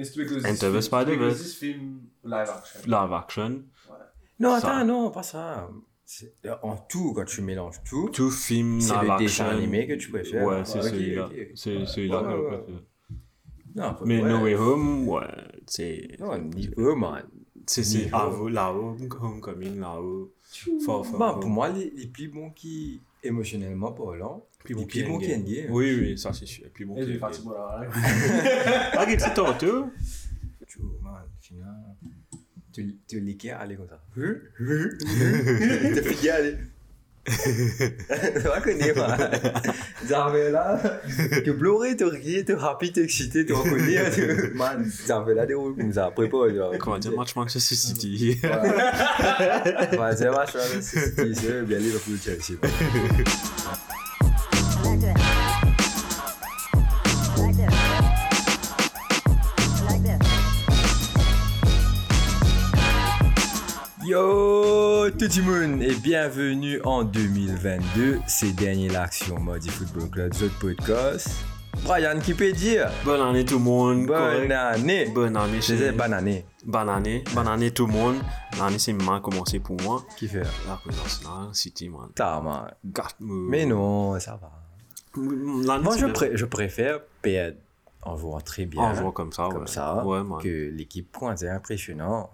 Mais c'est que Into the Spider-Verse. C'est film live action. Live action. Non, Ça. attends, non, pas ça. En tout, quand tu mélanges tout, Tout film C'est le dessin animé que tu préfères. Ouais, c'est celui-là. C'est celui-là Ouais, que je ouais, préfère. non, Mais ouais. No Way Home, ouais, c'est. Non, ni eux, man. C'est c'est là-haut, Homecoming, là-haut. Fort, fort. Bah, fort. pour moi, les, les plus bons qui, émotionnellement parlant, qui Endgame. Endgame. Oui, oui, ça c'est sûr. Plus bon là. Ah, regarde, c'est tantôt. Tu vois, man, finalement, tu liquais aller comme ça. Tu fais aller. Tu vas connaître, man. J'avais là, tu pleurais, tu riais, tu happy, tu excité, tu reconnais. tu- Man, des rôles comme ça. Après, pas, genre. Comment dire, match Manchester City. Ouais, c'est vachement c'est c'est bien Liverpool Chelsea. quoi. Le monde et bienvenue en 2022. C'est dernier l'action Modi Football Club, The Podcast. Brian, qui peut dire? Bonne année tout le monde. bonne correct. année. Bonne année Je disais bonne année. Bonne année. Bonne année tout le monde. L'année c'est mal commencé pour moi. Qui fait? La présence là, City, man. Ta man. Mais non, ça va. Moi, c'est je, bien. pré- je préfère perdre en jouant très bien. En jouant comme ça, comme ouais. ça, Ouais, que l'équipe pointe impressionnant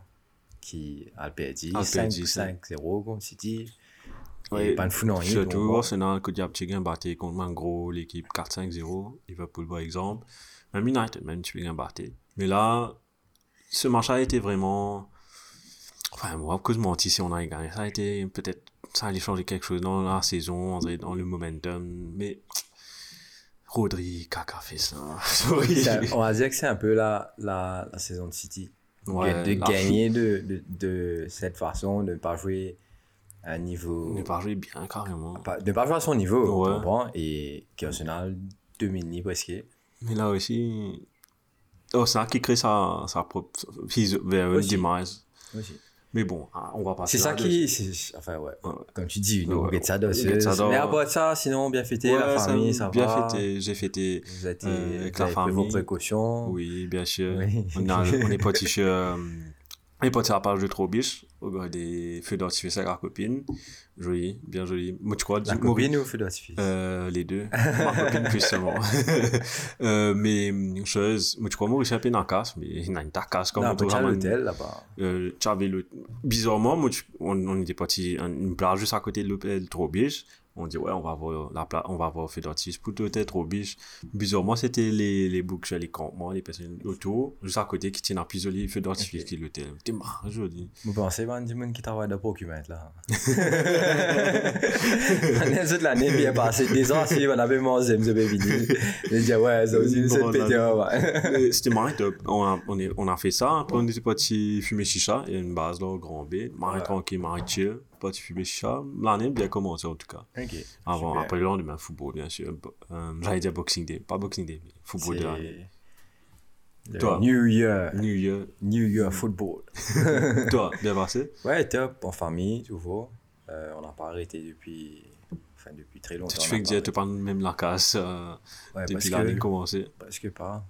qui a perdu A 5 perdu, ça. 5-0 contre City. Ouais, Et pas de fou non rien. Surtout, donc, Arsenal, que Diab Chigan battu contre un gros, l'équipe 4-5-0. Liverpool, par exemple. Même United, même tu peux battu. Mais là, ce match a été vraiment. Enfin, moi, que je mentis si on a gagné. Ça a été peut-être. Ça allait changer quelque chose dans la saison, dans le momentum. Mais. Rodri, caca fait ça. On va dire que c'est un peu la, la, la saison de City. Ouais, de gagner de, de, de cette façon, de ne pas jouer à un niveau. On n'est pas joué bien, carrément. pas- de ne pas jouer à son niveau, Ouais. tu comprends Et qu'Arsenal domine presque. Mais là aussi. Oh, c'est ça qui crée sa, sa propre. vers une. Aussi. Mais bon, ah, on va passer C'est ça qui. c'est- Enfin, ouais. Ouais. Comme tu dis, nous, Ouais. get ça dans- Mais après ça, sinon, bien fêté, Ouais, la famille, ça, bien va. fêté. J'ai fêté. Vous avez, euh, vous avec la pris vos famille. précautions. Oui, bien sûr. Oui. On, a, on est parti chez. euh, on est parti à la page de Trobiche, regarder des feux d'artifice avec la copine. Joli, bien joli. Moi, tu crois, La copine ou feu d'artifice Euh, les deux. Ma copine plus seulement. euh, mais, chose, moi, tu crois, moi, je suis un peu dans la casse, mais il y a une casse comme on trouve à l'hôtel là-bas. euh, tu avais le... Bizarrement, moi, on, on était parti à une plage juste à côté de l'hôtel Trobiche. On dit, ouais, on va voir la pla... on va voir fait d'artiste pour l'hôtel Trobiche. Bizarrement, c'était les, les boucs, les campements, les personnes autour, juste à côté, qui tiennent à pisoler feu d'artifice qui est l'hôtel. C'était marrant, joli. Vous pensez, du monde qui travaille de document là. Les autres l'année bien passée, des ans, si on avait mangé, vous avez vidé. Je dis, ouais, ça aussi, c'est pété, C'était marrant, top. on a, on, on a fait ça, après on était parti fumer chicha, il y a une base là, au Grand B, marrant tranquille, marrant chill, parti fumer chicha, l'année bien commencé en tout cas. Ok. Avant, Super. après le lendemain, football, bien sûr. Euh, J'allais dire Boxing Day, pas Boxing Day, mais football de l'année. Toi? New Year. New Year. New Year Football. Toi, bien passé? Ouais, top, en famille, toujours. Euh, on n'a pas arrêté depuis. Enfin, depuis très longtemps. Tu fais que pas dire, tu parles même la casse euh, Ouais, depuis l'année commencée. Parce que pas.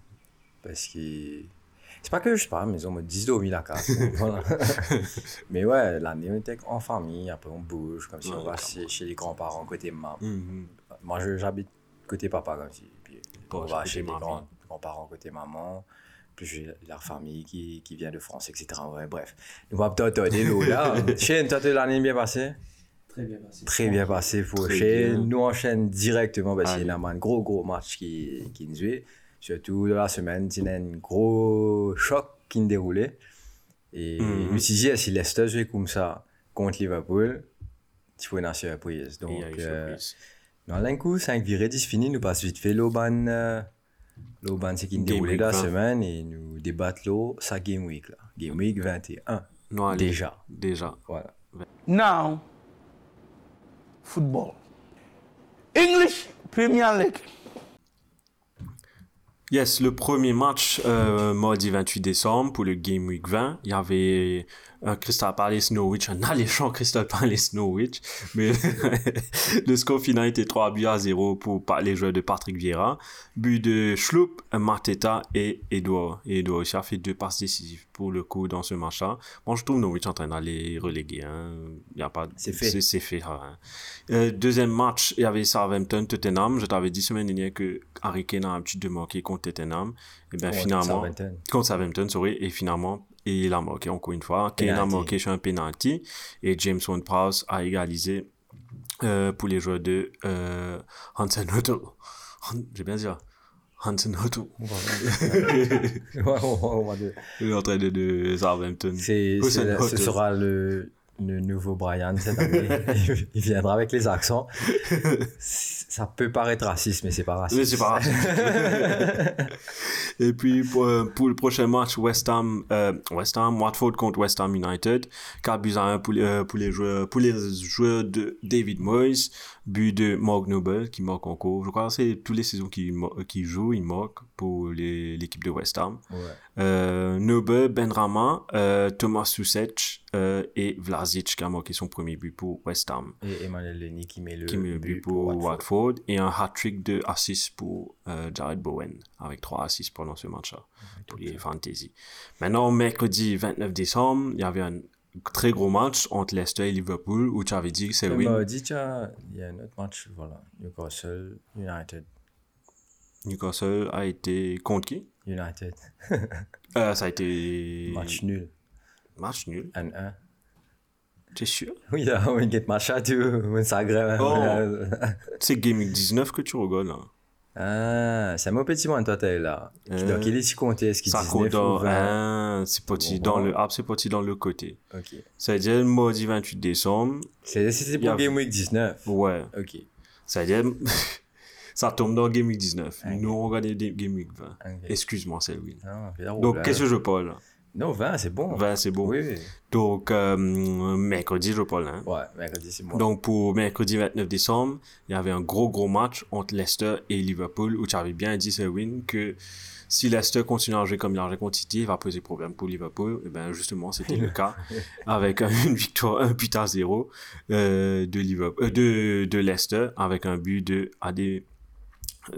Parce que. C'est pas que je parle, mais ils ont me 10 000 la carte. voilà. mais ouais, l'année, on était en famille, après on bouge, comme si Ouais, on va chez, chez les grands-parents côté maman. Mhm. Moi, je- j'habite côté papa, comme si. Puis, Bon, on va chez grands- grands-parents côté maman. Puis j'ai leur famille qui, qui vient de France, etc. Ouais, bref. Nous va peut-être là. Shane, toi, l'année bien passée? Très bien passé. Très bien passé pour Shane. Nous enchaînons directement parce qu'il y a un gros gros match qui, qui nous jouait. Surtout de la semaine, il y a un gros choc qui nous déroulait. Et je me suis dit, si Leicester jouait comme ça contre Liverpool, il faut une surprise. Donc, Il y a eu euh, dans l'un coup, 5 virées 10 fini, nous passons vite fait l'Auban. Euh, L'Auban, c'est qui nous Game déroulait week la 20. semaine et nous débattons sa Game Week. Là. Game Week 21. Non, allez, Déjà. Déjà. Voilà. Now, football. English Premier League. Yes, le premier match, euh, mardi 28 décembre, pour le Game Week 20, il y avait un Crystal Palace Norwich, un alléchant Crystal Palace Norwich. Mais le score final était 3 buts à 0 pour les joueurs de Patrick Vieira. But de Schlupp, Mateta et Edouard. Et Edouard aussi a fait deux passes décisives pour le coup dans ce match-là. Moi, je trouve Norwich en train d'aller reléguer. Hein. Il y a pas... C'est fait. C'est fait. hein. Euh, deuxième match, il y avait Southampton-Tottenham. Je t'avais dit semaine dernière que Harry Kane a l'habitude de marquer contre Tottenham. Et bien finalement, Southampton. contre Southampton, sorry, et finalement, il a marqué encore une fois. Kane a Penalty. marqué sur un penalty et James Ward-Prowse a égalisé euh, pour les joueurs de euh, Hansen J'ai bien dit, hein. Hansen Huttl. Ouais, on va- on va de- L'entraîneur de Southampton. Ce sera le, le nouveau Brian cette année. il, il viendra avec les accents. Ça peut paraître raciste, mais c'est pas raciste. Mais c'est pas grave. Et puis pour, euh, pour le prochain match, West Ham, euh, West Ham, Watford contre West Ham United. 4 buts à 1 pour, les- euh, pour, les joueurs, pour les joueurs de David Moyes. But de Mark Noble qui marque encore. Je crois que c'est tous les saisons qu'il qu'il joue, il marque pour l'équipe de West Ham. Ouais. Euh, Noble, Benrama, euh, Thomas Susec euh, et Vlasic qui a marqué son premier but pour West Ham. Et Emmanuel Lenny qui met le, qui met le but pour Watford. et un hat-trick de assists pour euh, Jared Bowen avec trois assists pendant ce match-là pour les fantasy. Maintenant, mercredi 29 décembre, il y avait un très gros match entre Leicester et Liverpool où tu avais dit que c'est Il win. m'a dit, il y a un autre match, voilà. Newcastle, United. Newcastle a été contre qui? United. Euh, Ça a été Match nul. match nul. 1-1. T'es sûr? Oui, on get match à tout. On s'agrève. C'est Game Week 19 que tu regardes là. Ah, c'est mon petit moins, toi, t'es là. Euh, qu'il est compter, est-ce qu'il Ça 19 compte ou dans 20 un, c'est petit Bon, dans bon. le app, c'est petit dans le côté. Ok. Ça veut dire le mardi 28 décembre. C'est Il y a- pour Game Week 19. Ouais. Ok. Ça veut dire, ça tombe dans Game Week 19. Ok. Nous, on regarde Game Week 20. Ok. Excuse-moi, c'est oui. Non, il y a un Donc, qu'est-ce que je parle? là Non, 20, c'est bon. 20, c'est bon. Oui. Donc, euh, mercredi, je parle. Hein. Ouais, mercredi, c'est bon. Donc, pour mercredi 29 décembre, il y avait un gros, gros match entre Leicester et Liverpool où tu avais bien dit, Selwyn, que si Leicester continue à jouer comme il a City, il va poser problème pour Liverpool. Et ben, justement, c'était le cas avec un- une victoire, un but à zéro euh, de, Liverpool, euh, de, de Leicester avec un but de Adé,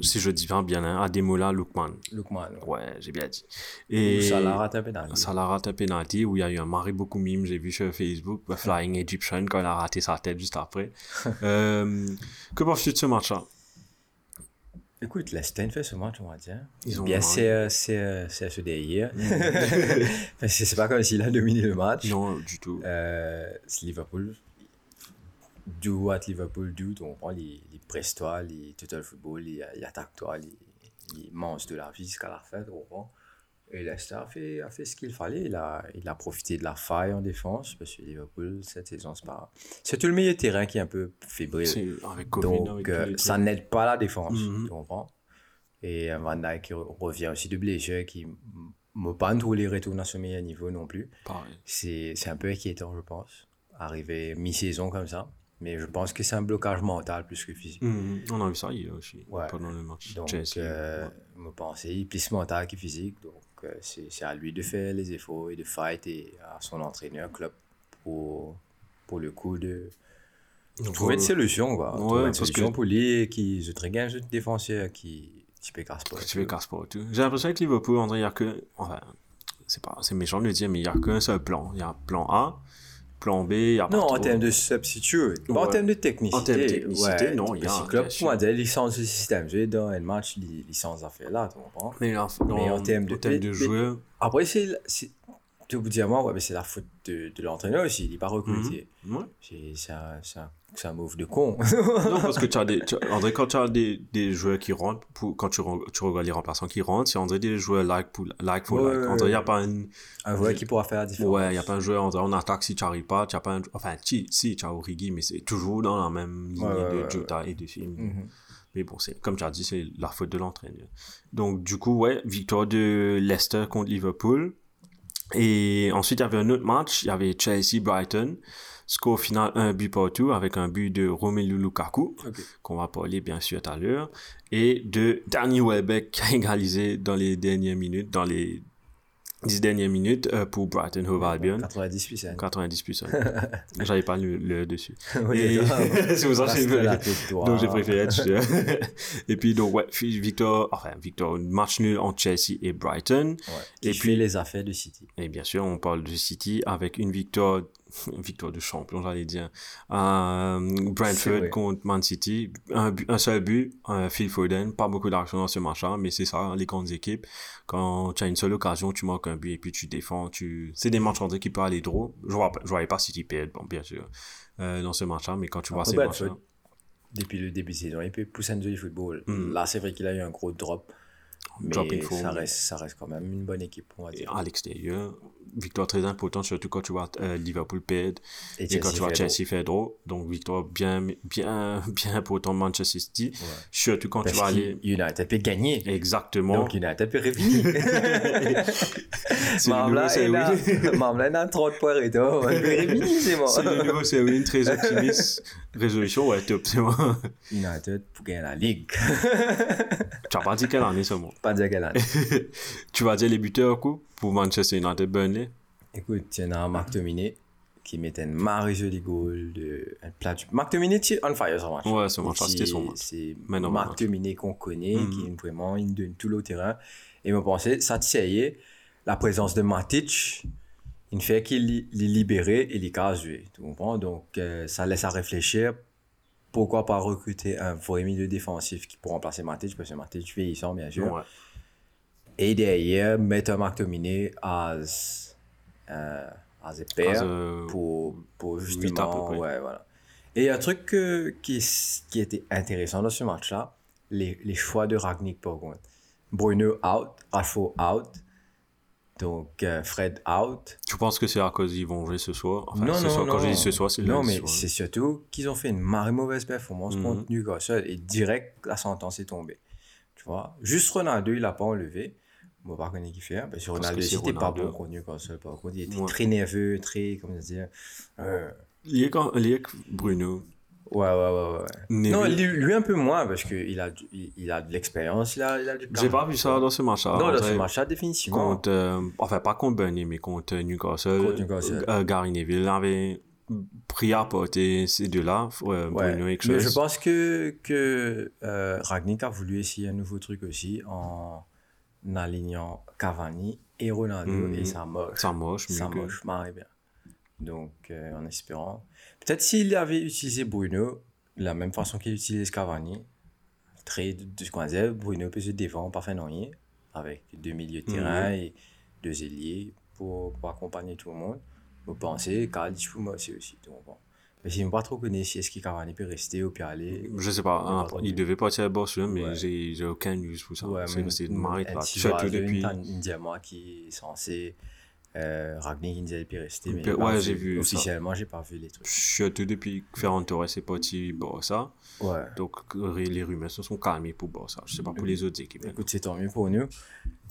si je dis bien, bien hein, Ademola Lookman. Lookman. Ouais, j'ai bien dit. Et Ça l'a raté un l'a raté un penalty où il y a eu un mari beaucoup mime, j'ai vu sur Facebook, Flying Egyptian quand il a raté sa tête juste après. euh, que penses-tu de ce match-là? Écoute, Leicester fait ce match, on va dire. Ils ont Bien, c'est euh, euh, ce hier. Parce que c'est pas comme s'il a dominé le match. Non, du tout. Euh, c'est Liverpool do what Liverpool do. Donc, on prend les, les presse-toi, les total football, les, les attaque-toi, les, les mangent de la vie jusqu'à la fin. On prend. Et Leicester a fait, a fait ce qu'il fallait. Il a, il a profité de la faille en défense. Parce que Liverpool, cette saison, c'est pas. C'est tout le milieu de terrain qui est un peu fébrile. Avec Covid, Donc, tous euh, ça n'aide pas la défense, Mhm. tu comprends? Et euh, Van Dijk qui re- revient aussi de blessure, qui ne pas trop les retourner à ce meilleur niveau non plus. C'est un peu inquiétant, je pense, arriver mi-saison comme ça. Mais je pense que c'est un blocage mental plus que physique. Mhm. On a vu ça hier aussi, Ouais. pendant le match. Donc, euh, Ouais. me penser plus mental que physique. Donc, euh, c'est à lui de faire les efforts et de fight et à son entraîneur, club, pour, pour le coup de Donc, trouver une solution. Quoi. ouais, trouver une solution que- pour lui qui se très un jeu de défenseur qui fais casse pas tout. J'ai l'impression que Liverpool, André, il y a que. Enfin, c'est méchant de le dire, mais il y a qu'un seul plan. Il y a plan A, plan B, Non, en termes de substitut, en termes de technicité. En termes de technicité, ouais, non, il y a- sûr. moi, des licences de système, j'ai dans un match, li- licence à faire là, tu comprends? Mais, en, Mais en termes de- en termes de mais- joueurs, Après, c'est, c'est, tu vous dire, moi, ouais, mais c'est la faute de, de l'entraîneur aussi, il n'est pas recruté. ouais. C'est, c'est, un, un, un move de con. Non, parce que tu as des. tu- André, quand tu as des, des joueurs qui rentrent, pour, quand tu, tu regardes les remplaçants qui rentrent, c'est André des joueurs like pour like. For Ouais, like. André, il n'y a pas un. un joueur qui pourra faire la différence. Ouais, il n'y a pas un joueur André, en attaque si tu n'arrives pas. Tu as pas un, enfin, si, si tu as Origi, mais c'est toujours dans la même ligne de Jota et de film. Mhm. Mais bon, comme tu as dit, c'est la faute de l'entraîneur. Donc, du coup, ouais, victoire de Leicester contre Liverpool. Et ensuite, il y avait un autre match. Il y avait Chelsea-Brighton. Score final, un but partout avec un but de Romelu Lukaku, qu'on va parler bien sûr tout à l'heure, et de Danny Welbeck qui a égalisé dans les dernières minutes, dans les 10 dernières minutes euh, pour Brighton Hove Albion. 90%. 90%. J'avais pas le, le dessus. Oui, Et- c'est pour ça que j'ai donc j'ai préféré être sûr. Et puis donc ouais, victoire, enfin victoire, match nul entre Chelsea et Brighton. Ouais. Et puis- les affaires de City. Et bien sûr, on parle de City avec une victoire, victoire de champion, j'allais dire. Euh, Brentford contre Man City, un, but- un seul but, un Phil Foden, pas beaucoup d'action dans ce match-là, mais c'est ça, les grandes équipes. Quand tu as une seule occasion, tu manques un but et puis tu défends, tu, c'est des matchs entre qui peuvent aller droit. Je vois, pas- je voyais pas City perdre, bon, bien sûr, euh, dans ce match-là, mais quand tu vois ces matchs-là. Depuis le début de saison, il peut pousser un football. Mm. Là, c'est vrai qu'il a eu un gros drop. Mais ça reste, ça reste quand même une bonne équipe, on va dire. à l'extérieur, victoire très importante, surtout quand tu vois euh, Liverpool perdre. Et Et quand tu vois Chelsea faire donc victoire bien, bien, bien important de Manchester City. Ouais. Surtout quand Parce tu vas aller. United peut gagner. Exactement. Donc United peut revenir. C'est le nouveau là. Mamla dans 30 points et tout. C'est bon. C'est le nouveau très optimiste. Résolution, ouais, top, c'est bon. United pour gagner la Ligue. tu as pas dit quelle année seulement. Pas dire quelle année. Tu vas dire les buteurs, coup, pour Manchester United Burnley? Écoute, il y en a un Marc Dominé qui mettait une marée joli goal de un plat. Marc Dominé, tu on fire ce match. Ouais, ce match-là, Et c'était c'est- son match. C'est Marc match. Dominé qu'on connaît, Mhm. qui est vraiment, il donne tout le terrain. Et me pensais, ça tient la présence de Matic, il fait qu'il li- les libérer et les casse jouer. Tu comprends? Donc, euh, ça laisse à réfléchir. Pourquoi pas recruter un vrai milieu défensif qui pourra remplacer Matic, parce que Matic vieillissant, bien sûr. Ouais. Et derrière, mettre un Marc Dominé as, euh, as a pair a- pour, pour justement. Ouais, voilà. Et un truc que- qui, qui était intéressant dans ce match-là, les, les choix de Ragnick par contre. Bruno out, Rashford out, donc euh, Fred out. Tu penses que c'est à cause qu'ils vont jouer ce soir? Enfin, non, ce non, soir, non. quand je dis ce soir, c'est Non, mais c'est surtout qu'ils ont fait une marée mauvaise performance Mhm. contre Newcastle et direct, la sentence est tombée. Tu vois, juste Ronaldo, il l'a pas enlevé. On va pas connaître qui fait. Parce que Parce Ronaldo, que c'est c'était pas Ronaldo. bon contre Newcastle. Par contre, il était Ouais. très nerveux, très, comment dire. euh, avec Bruno. Ouais, ouais, ouais, ouais. Neville- Non, lui, lui un peu moins parce qu'il a, il, il a de l'expérience, il a, il a du J'ai pas vu ça dans ce match-là. Non, dans ce match-là, définitivement. Contre, euh, enfin, pas contre Burnley, mais contre Newcastle. Contre Newcastle. euh, Gary Neville avait pris à porter ces deux-là, euh, Ouais. Bruno et Mais je pense que, que euh, Ragnick a voulu essayer un nouveau truc aussi en alignant Cavani et Ronaldo Mhm. et ça moche. Ça moche, Ça que- moche, marre bien. Donc, euh, en espérant. Peut-être s'il avait utilisé Bruno de la même façon qu'il utilise Cavani, très de ce Bruno peut se défendre rien avec deux milieux de Mhm. terrain et deux ailiers pour, pour accompagner tout le monde. Vous pensez, Carl Chouma aussi aussi. Donc, bon. Mais je ne pas trop connaître si est-ce Cavani peut rester ou peut aller. Je sais pas, On hein, il devait partir à Barcelone, mais Ouais. j'ai aucun news pour ça. Ouais, c'est une- un Surtout de depuis. Inter- Indiama qui est censé. Euh, qu'il peut rester. Mais ouais, j'ai vu. Officiellement, j'ai pas vu les trucs. Surtout depuis que Ferran Torres est parti Barça. Ouais. Donc euh, les rumeurs se sont calmées pour Barça. Je sais pas pour les autres équipes. hein. Écoute, c'est tant mieux pour nous.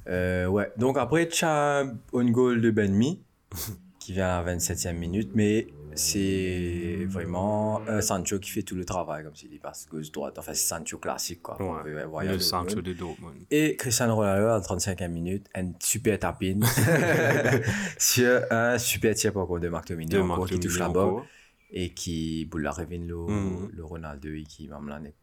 Euh, ouais. Donc après, tu as un goal de Benmi qui vient à la 27e minute, mais c'est vraiment un Sancho qui fait tout le travail, comme s'il passe gauche-droite. Enfin, c'est Sancho classique, quoi. Ouais. Le. Sancho de Dortmund. Et Cristiano Ronaldo à la 35e minute, un super tapine sur un super tir contre de Marc Dominic, De encore, qui touche la balle et qui boule la revient le, Mhm. le Ronaldo et qui va me l'année.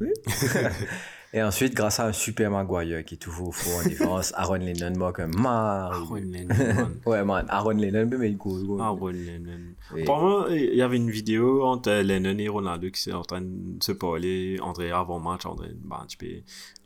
Oui. et ensuite, grâce à un super Maguire qui est toujours fort en défense, Aaron Lennon marque un mar. Aaron Lennon. Ouais, man, Aaron Lennon le goal. goal. Aaron Lennon. Et- Apparemment, il y avait une vidéo entre Lennon et Ronaldo qui sont en train de se parler entre avant-match, entre, bah, tu peux-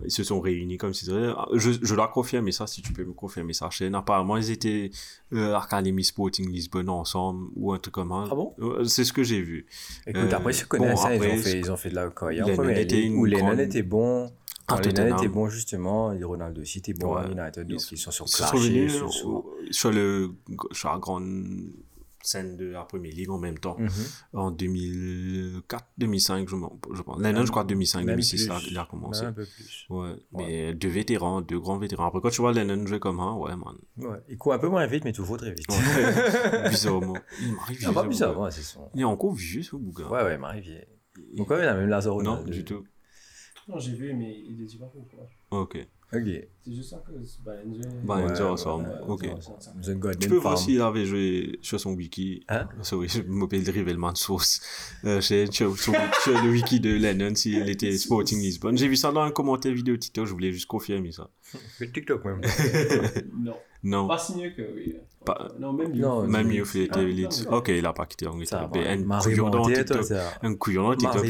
ils se sont réunis comme si je, je dois confirmer ça, si tu peux me confirmer ça, chaîne. Apparemment, ils étaient euh, Academy Sporting Lisbonne ensemble ou un truc comme ça. Ah bon? Euh, C'est ce que j'ai vu. Écoute, Euh, après, ils se connaissent, bon, hein, ils, ont fait, ils ont fait de la carrière en Lennon était une où Lennon grande- était bon. Quand Tottenham. était bon, justement, et Ronaldo aussi était bon Ouais. à United, donc ils sur Ils sont sur- sur- au- sur, le, sur la grande scène de la Première Ligue en même temps. Mhm. En 2004, 2005, je, je pense. Lennon, je crois 2005, Même 2006, là, plus. il a commencé. Même un peu plus. Ouais, mais deux vétérans, deux grands vétérans. Après, quand tu vois Lennon jouer comme un, ouais, man. Ouais. Il court un peu moins vite, mais toujours très vite. Ouais. bizarrement. Il m'arrive Ah, pas vieux, bizarre, ce bouga. ouais, c'est son. Il est encore vieux, ce bouga. Ouais, ouais, il m'arrive. il- Pourquoi il a même Lazaro Non, du tout. Non, j'ai vu, mais il ne dit pas pourquoi. Ok. Ok. C'est juste ça que. Ballinger Ouais, ensemble, ok. Tu peux voir s'il avait joué sur son wiki. Hein? Sorry, je m'appelle Rivelman Source. Euh, sur, sur, sur le wiki de Lennon s'il était Sporting Lisbonne. J'ai vu ça dans un commentaire vidéo TikTok, je voulais juste confirmer ça. Le TikTok même. Non. Non, Pas si mieux que. Oui. Pas- Non, même mieux. Non, même mieux fait Ah, Leeds. non, Ok, il a pas quitté Angleterre. un couillon dans TikTok. Un couillon dans TikTok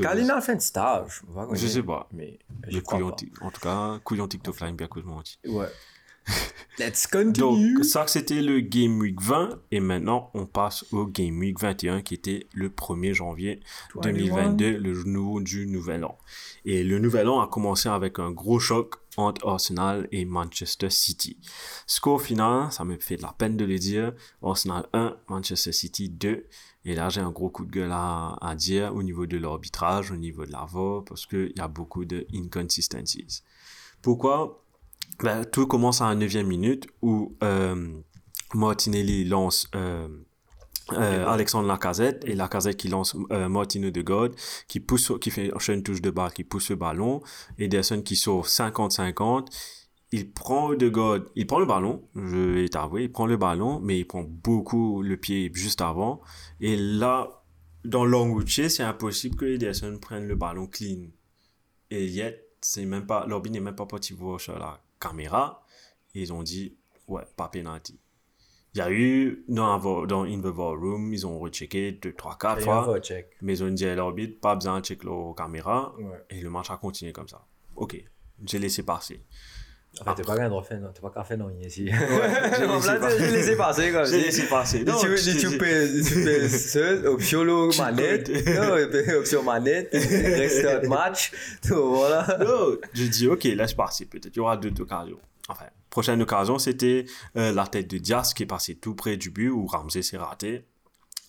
Kalina a fait un stage. Je sais pas. Mais Le couillon, en tout cas, couillon TikTok Ouais. Let's continue. Donc, ça, c'était le Game Week 20. Et maintenant, on passe au Game Week 21, qui était le 1er janvier 2022, le nouveau du Nouvel An. Et le Nouvel An a commencé avec un gros choc entre Arsenal et Manchester City. Score final, ça me fait de la peine de le dire. Arsenal 1, Manchester City 2. Et là, j'ai un gros coup de gueule à, à dire au niveau de l'arbitrage, au niveau de la VAR, parce qu'il y a beaucoup de inconsistencies. Pourquoi? Ben, Tout commence à la 9 minute où euh, Martinelli lance euh, euh, Alexandre. Lacazette et Lacazette qui lance Martino de God qui pousse qui fait une touche de balle qui pousse le ballon. Ederson qui sauve 50-50 il prend de God il prend le ballon je vais t'avouer il prend le ballon mais il prend beaucoup le pied juste avant. Et là dans l'angle c'est impossible que Ederson prenne le ballon clean. Et yet c'est même pas n'est même pas parti voir sur la caméra ils ont dit ouais pas penalty il y a eu dans, la dans In the War Room, ils ont rechecké 2, 3, 4 Et on fois, mais ils ont dit à l'arbitre, pas besoin de checker leur caméra, Ouais. et le match a continué comme ça. Ok, j'ai laissé passer. En fait, t'es pas qu'un non. T'es pas qu'un non, ici. passer. J'ai laissé passer, comme J'ai laissé passer. Non, tu je tu peux, tu peux seul, option le manette, non, option manette, restart match, tout, voilà. Non, j'ai dit, ok, laisse passer, peut-être, il y aura deux occasions. Enfin, prochaine occasion, c'était euh, la tête de Diaz qui est passée tout près du but où Ramsey s'est raté.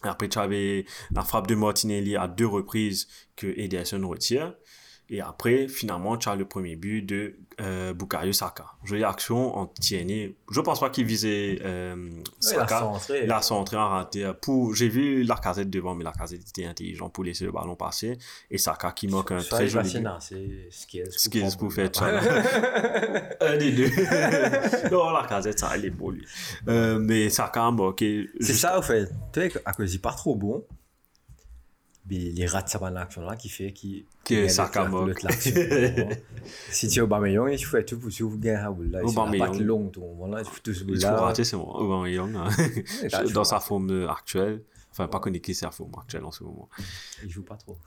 Après, tu avais la frappe de Martinelli à deux reprises que Ederson retire. Et après, finalement, tu as le premier but de euh, Bukayo Saka. Jolie action en Tierney. Je pense pas qu'il visait euh, Saka. centré. Il a centré en raté. Pour, j'ai vu la casette devant, mais la casette était intelligent pour laisser le ballon passer. Et Saka qui manque un très joli but. c'est skills. Skills pour faire ça. Un des deux. non, la casette, ça, elle est beau, lui. Euh, mais Saka a marqué. C'est juste- ça, au fait. Tu sais, à cause il pas trop bon, les rats de sa bonne action là qui fait qui. Que qui Saka aide l'autre- moque. l'autre l'action. Si tu Aubameyang, faut tout pour tu vous gagner là. Il Aubameyang. pas long, tout. Il faut tout ce là. rater, c'est bon. Aubameyang, hein. Dans sa forme actuelle. Enfin, pas connecté, sa forme actuelle en ce moment. Il joue pas trop.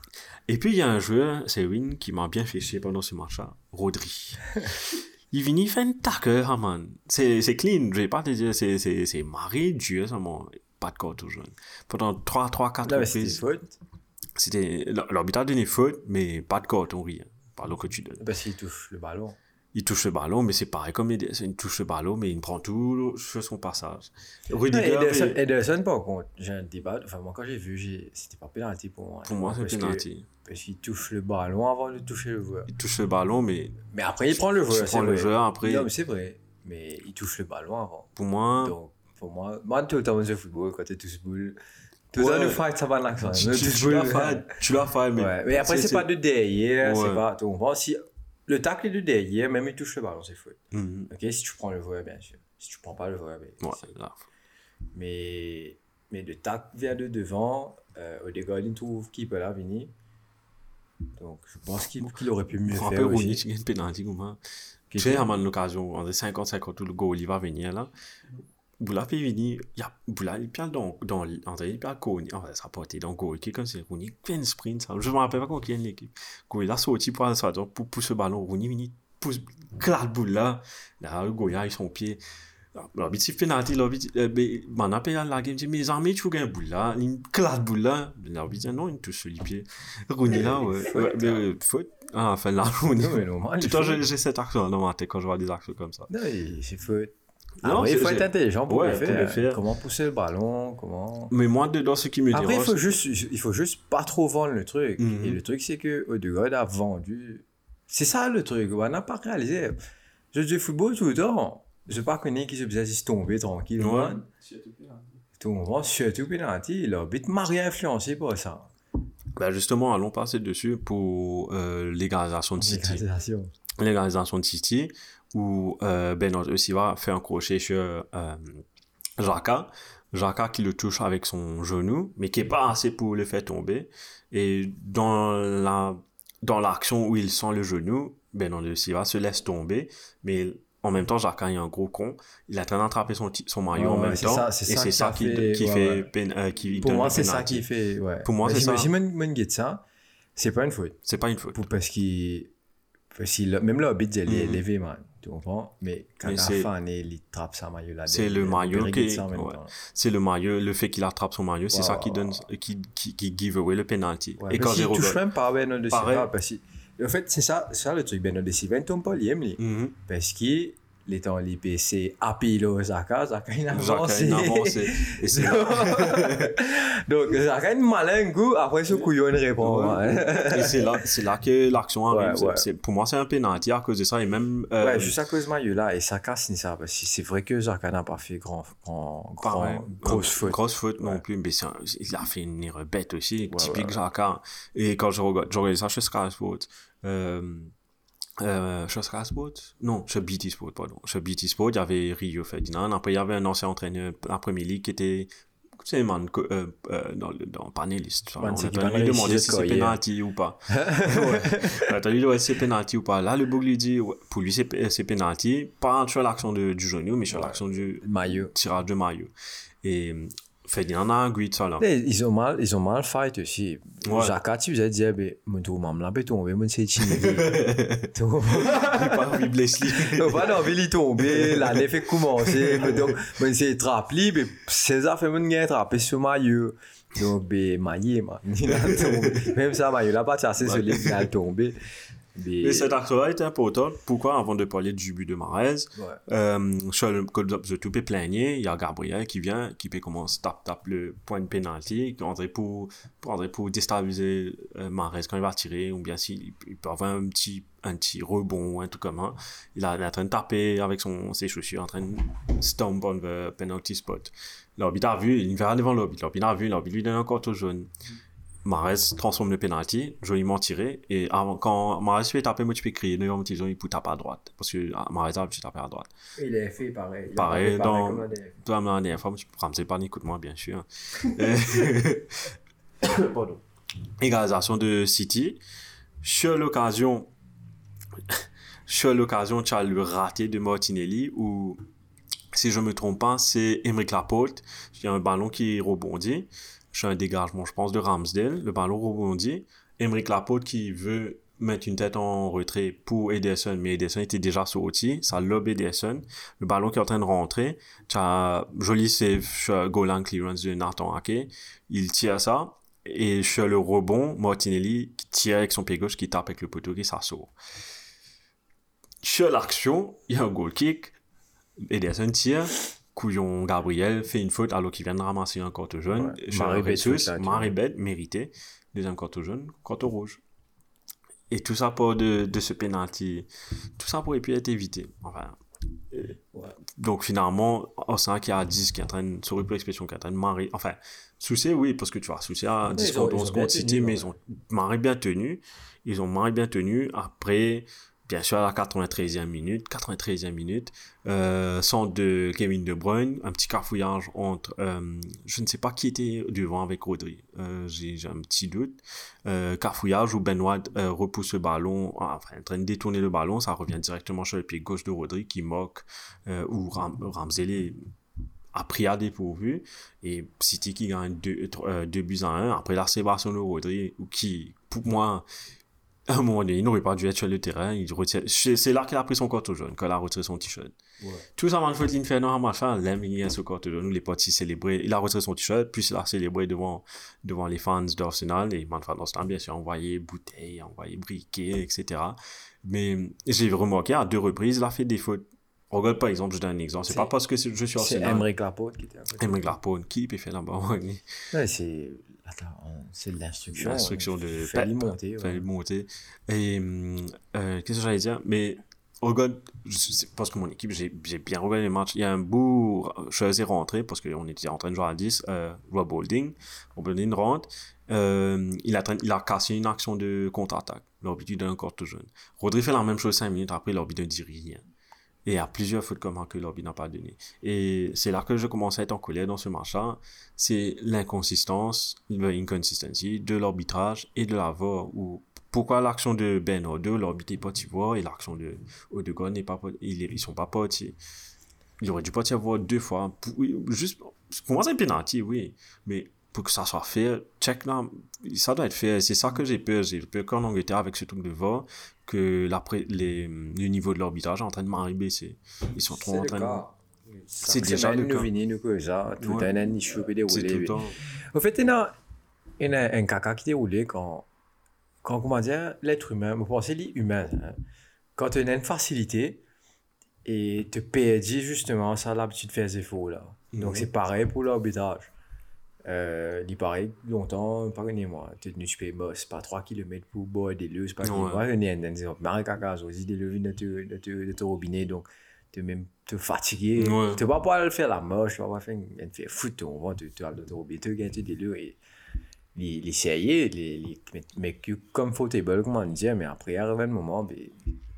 Et puis, il y a un joueur, c'est Win, qui m'a bien fait chier pendant ce match-là. Rodri. il vient, il fait une tackle, ah, man. C'est, c'est clean, je vais pas te dire, c'est, c'est, c'est marré, Dieu, ça m'a pas de corps au jeune. Pendant 3, 3, 4 Là, mais c'était reprises, c'était, l'arbitre a donné faute, mais pas de corps, on rit. hein. Par que tu donnes. parce qu'il touche le ballon. Il touche le ballon, mais c'est pareil comme Ederson. Il touche le ballon, mais il prend tout sur son passage. Non, Rudiger, Ederson, mais Ederson, par contre, j'ai un débat. Enfin, moi, quand j'ai vu, c'était pas pénalty pour moi. pour moi, c'est Parce que-. Parce qu'il touche le ballon avant de toucher le joueur. Il touche le ballon, mais Mais après, il prend le il joueur. prend le vrai. joueur après. Non, mais c'est vrai. Mais il touche le ballon avant. Pour moi, Donc, pour moi, moi, tout le temps, je football, quand tu touches boule, le fight, ça va dans l'action. tu, l'as fait, mais. Mais après, c'est pas de derrière, c'est pas. Tu comprends? Si le tacle est de derrière, même il touche le ballon, c'est faute. Mhm. Ok, si tu prends le joueur, bien sûr. Si tu prends pas le ben, Ouais, c'est- là. Mais, mais le tac vient de devant. Euh, Odegaard, il trouve qui peut là venir. Donc, je pense qu'il qu'il aurait pu mieux faire rappel, Rooney, penalty, comment Qui Tu sais, était- à l'occasion, on est 50-50, tout le goal, il va venir là. Boula fait venir, il y a Boula, il perd dans, dans, André, il perd Kony, enfin, ça peut être dans qui comme c'est Rooney, une sprint, ça. Je me rappelle pas contre l'équipe. Il a sorti pour sur la pour pousser le ballon, Rooney, venu, pousse, claque boule là, là, le Goya, il son pied. L'arbitre siffle penalty, l'arbitre, euh, ben, m'en a payé la game, dit, les armées, tu gagnes boule là, il claque boule là. L'arbitre dit, non, il touche sur les pieds. Rooney là, ouais, mais, euh, faute. Ah, enfin, là, Rooney. Tout il le temps, j'ai cette action dans ma tête quand je vois des actions comme ça. Non, il- c'est faute. Non, Après, il faut être intelligent pour, Ouais, le faire. le faire. Comment pousser le ballon, comment... Mais moi, dedans, ce qui me Après, il dérange, faut, juste, il faut juste pas trop vendre le truc. Mhm. Et le truc, c'est que Odegaard a vendu... C'est ça le truc, on n'a pas réalisé. Je joue football tout le temps. Je pas connais qui se faisait tomber tranquille. Ouais. Tout le monde, surtout penalty, l'arbitre m'a rien influencé pour ça. ben justement, allons passer dessus pour euh, l'égalisation de City. Légalisation. l'égalisation de City, où euh, Benoît Silva fait un crochet sur euh, Jaka. Jaka qui le touche avec son genou, mais qui est pas assez pour le faire tomber. Et dans la dans l'action où il sent le genou, Benoît Silva se laisse tomber, mais en même temps, Jaka est un gros con. Il est en train d'attraper son, son maillot Ouais, en même temps. ça- et c'est ça a qui, fait- qui ouais, fait, ouais. euh, qui Pour moi, c'est ça qui fait. Pour moi, Mais c'est ça. Si Guet ça, c'est pas une faute. C'est pas une faute. Pour- Parce qu'il. Même là, Bit, il est Mhm. élevé, man. Tu comprends? Mais quand la fin, il il trappe sa maillot là. C'est le maillot qui-. C'est le maillot, le fait qu'il attrape son maillot, c'est ça qui donne, qui, qui, qui give away le penalty. Et quand parce j'ai touche même pas Pareil. Silva. Parce que, en fait, c'est ça, ça le truc. De Silva, il tombe pas l'IM, lui. Mhm. Qu'il est en l'IPC apilo Zaka. Zaka, il a avancé. Et c'est Donc, Zaka, il malin goût. Après, ce couillon, il. Ouais, et c'est là, c'est là que l'action arrive. Ouais, ouais. pour moi, c'est un penalty à cause de ça. Et même, euh, Ouais, juste à cause de maillot là. Et Zaka, c'est ça. Parce que c'est vrai que Zaka n'a pas fait grand, grand, grand, pareil, grosse faute. Grosse faute non plus, mais un- il a fait une erreur bête aussi, typique. Jaka. Et quand je regarde, je regarde ça chez Sky euh, euh, chez Sport? Non, chez BT Sport, pardon. Chez BT Sport, il y avait Rio Ferdinand. Après, il y avait un ancien entraîneur de la Première Ligue qui était, c'est man, euh, euh, dans, le- dans panéliste. On a lui demander de si c'est penalty ou pas. ouais. Attends, lui, ouais, c'est penalty ou pas. Là, le bug lui dit, ouais, pour lui, c'est c'est penalty. Pas sur l'action du genou, mais sur l'action du Maillot. tirage de maillot. Et euh, Ferdinand a agreed ça là. Mais ils ont mal, ils ont mal fight aussi. Ouais. Jacques, tu faisais dire, ben, mon tour, maman, là, ben, tomber, mon c'est timide. Tu comprends? Il pas envie de blesser. Non, pas d'envie d'y tomber, l'année fait commencer, donc, ben, c'est trappli, mais César fait mon gain sur maillot. Donc, ben, maillé, man. Il a tombé. Même ça, maillot, là, pas assez solide, il a tombé. Mais, Mais cette action-là est importante. Pourquoi Avant de parler du but de Marez, ouais. euh, sur le code de tout peut plaigner, il y a Gabriel qui vient, qui peut commencer tape tape le point de penalty, qui André pour, pour, André pour déstabiliser euh, Marez quand il va tirer, ou bien s'il il peut avoir un petit, un petit rebond ou un truc comme ça. Il est en train de taper avec son, ses chaussures, en train de stomp on the penalty spot. L'arbitre a vu, il va devant l'arbitre, l'arbitre a vu, l'arbitre lui donne un carton jaune. Marez transforme le penalty, joliment tiré, et avant, quand Marez fait taper, moi tu peux crier, non, petit jaune, il peut taper à droite, parce que ah, Marez a pu taper à droite. Il a fait pareil. Il Pareil, dans-. Toi, la dernière fois, tu ramsais pas, écoute-moi, bien sûr. Pardon. Égalisation de City. Sur l'occasion, sur l'occasion, tu as le raté de Martinelli où, si je me trompe pas, c'est Emeric Laporte. Il y a un ballon qui rebondit. C'est un dégagement, je pense, de Ramsdale. Le ballon rebondit. Emeric Laporte qui veut mettre une tête en retrait pour Ederson, mais Ederson était déjà sorti. Ça lobe Ederson. Le ballon qui est en train de rentrer. Tu as joli save line clearance de Nathan Ake. Il tire ça. Et sur le rebond, Martinelli qui tire avec son pied gauche, qui tape avec le poteau, qui ça sort. Sur l'action, il y a un goal kick. Ederson tire. Couillon Gabriel fait une faute alors qu'il vient de ramasser un carton jaune. Ouais, Marie bête, mérité. Deuxième carton jaune, carton rouge. Et tout ça pour de, de ce penalty. Tout ça pourrait pu être évité. Enfin. Ouais. Donc finalement, Ossan qui a 10, qui est en train de, sur l'expression, qui est en train de marrer. Enfin, Souci, oui, parce que tu vois, Souci a 10 ils ont- contre ils ont 11 bien contre City, mais ils ont marré bien tenu. Ils ont marré bien tenu. Après, bien sûr, à la 93e minute, 93e minute, euh, centre de Kevin De Bruyne, un petit cafouillage entre, euh, je ne sais pas qui était devant avec Rodri. Euh, J'ai un petit doute. Euh, cafouillage où Benoît euh, repousse le ballon, enfin, en train de détourner le ballon, ça revient directement sur le pied gauche de Rodri qui moque, euh, où Ram a pris à dépourvu et City qui gagne 2 euh, buts à 1 après la célébration de Rodri ou qui pour moi à un moment donné il n'aurait pas dû être sur le terrain il retire c'est c'est là qu'il a pris son carton jaune quand il a retiré son t-shirt Ouais. tout ça, il faut l'inferno à machin, l'aime, il a ce carton jaune, les potes, ils célébraient, il a retiré son t-shirt, puis il a célébré devant, devant les fans d'Arsenal, et man, fans d'Arsenal, bien sûr, envoyé bouteilles, envoyé briquets, etc. Mais j'ai remarqué, à deux reprises, il a fait des fautes. Regarde, par exemple, je donne un exemple, c'est C'est- pas parce que je suis C'est Arsenal. Emmerich Laporte qui était à côté. Emmerich Laporte, qui faire là-bas Ouais, c'est. Attends, c'est de l'instruction. L'instruction de Pep. monter. ouais. Fallait le monter. Et hum, euh, qu'est-ce que j'allais dire? Mais regarde, je sais- parce que mon équipe, j'ai bien regardé les matchs. Il y a un bout, je suis rentré parce qu'on était en train de jouer à 10, euh, Rob Holding. Rob Holding rentre. Euh, il, a, il a cassé une action de contre-attaque. L'orbitre lui donne un corte jaune. Rodri fait la même chose 5 minutes après, l'orbitre ne dit rien. Et a plusieurs fautes comme ça que l'orbitre n'a pas donné. Et c'est là que je commence à être en colère dans ce match-là. C'est l'inconsistance, l'inconsistency de l'arbitrage et de la VAR. Ou pourquoi l'action de Ben Odo, l'arbitre n'est pas voir et l'action de Odegaard n'est pas ils, ils sont pas partis. Il aurait dû pas avoir deux fois. Pour- juste, pour moi, c'est un penalty, oui. Mais pour que ça soit fait, check là, ça doit être fait. C'est ça que j'ai peur. J'ai peur qu'en Angleterre, avec ce truc de VAR, que la pré- les, le niveau de l'arbitrage est en train de m'arriver baisser. Ils sont trop C'est en le train de. cas. C'est déjà le cas. C'est tout le temps. Au fait, il y a, il y a un caca qui déroulé quand, quand, comment dire, l'être humain, vous pensez l'humain, hein, quand tu as une facilité et te perds justement, ça a l'habitude de faire des efforts là. Donc Mhm. c'est pareil pour l'arbitrage. Euh, il paraît longtemps, pardonnez-moi, tu es venu super boss, pas 3 km pour boire des lieux, c'est pas Ouais. moi, il y a un exemple, Marie caca, aussi des leviers de te, te, te robinet, donc tu es même te fatigué, tu vas pas le faire la moche, tu vas pas faire, une- faire foutre, on va, tu tu as le robinet, tu gagnes des lieux et les, les sérieux, les, les mais, mais comfortable, comment dire, mais après, il arrive un moment, ben,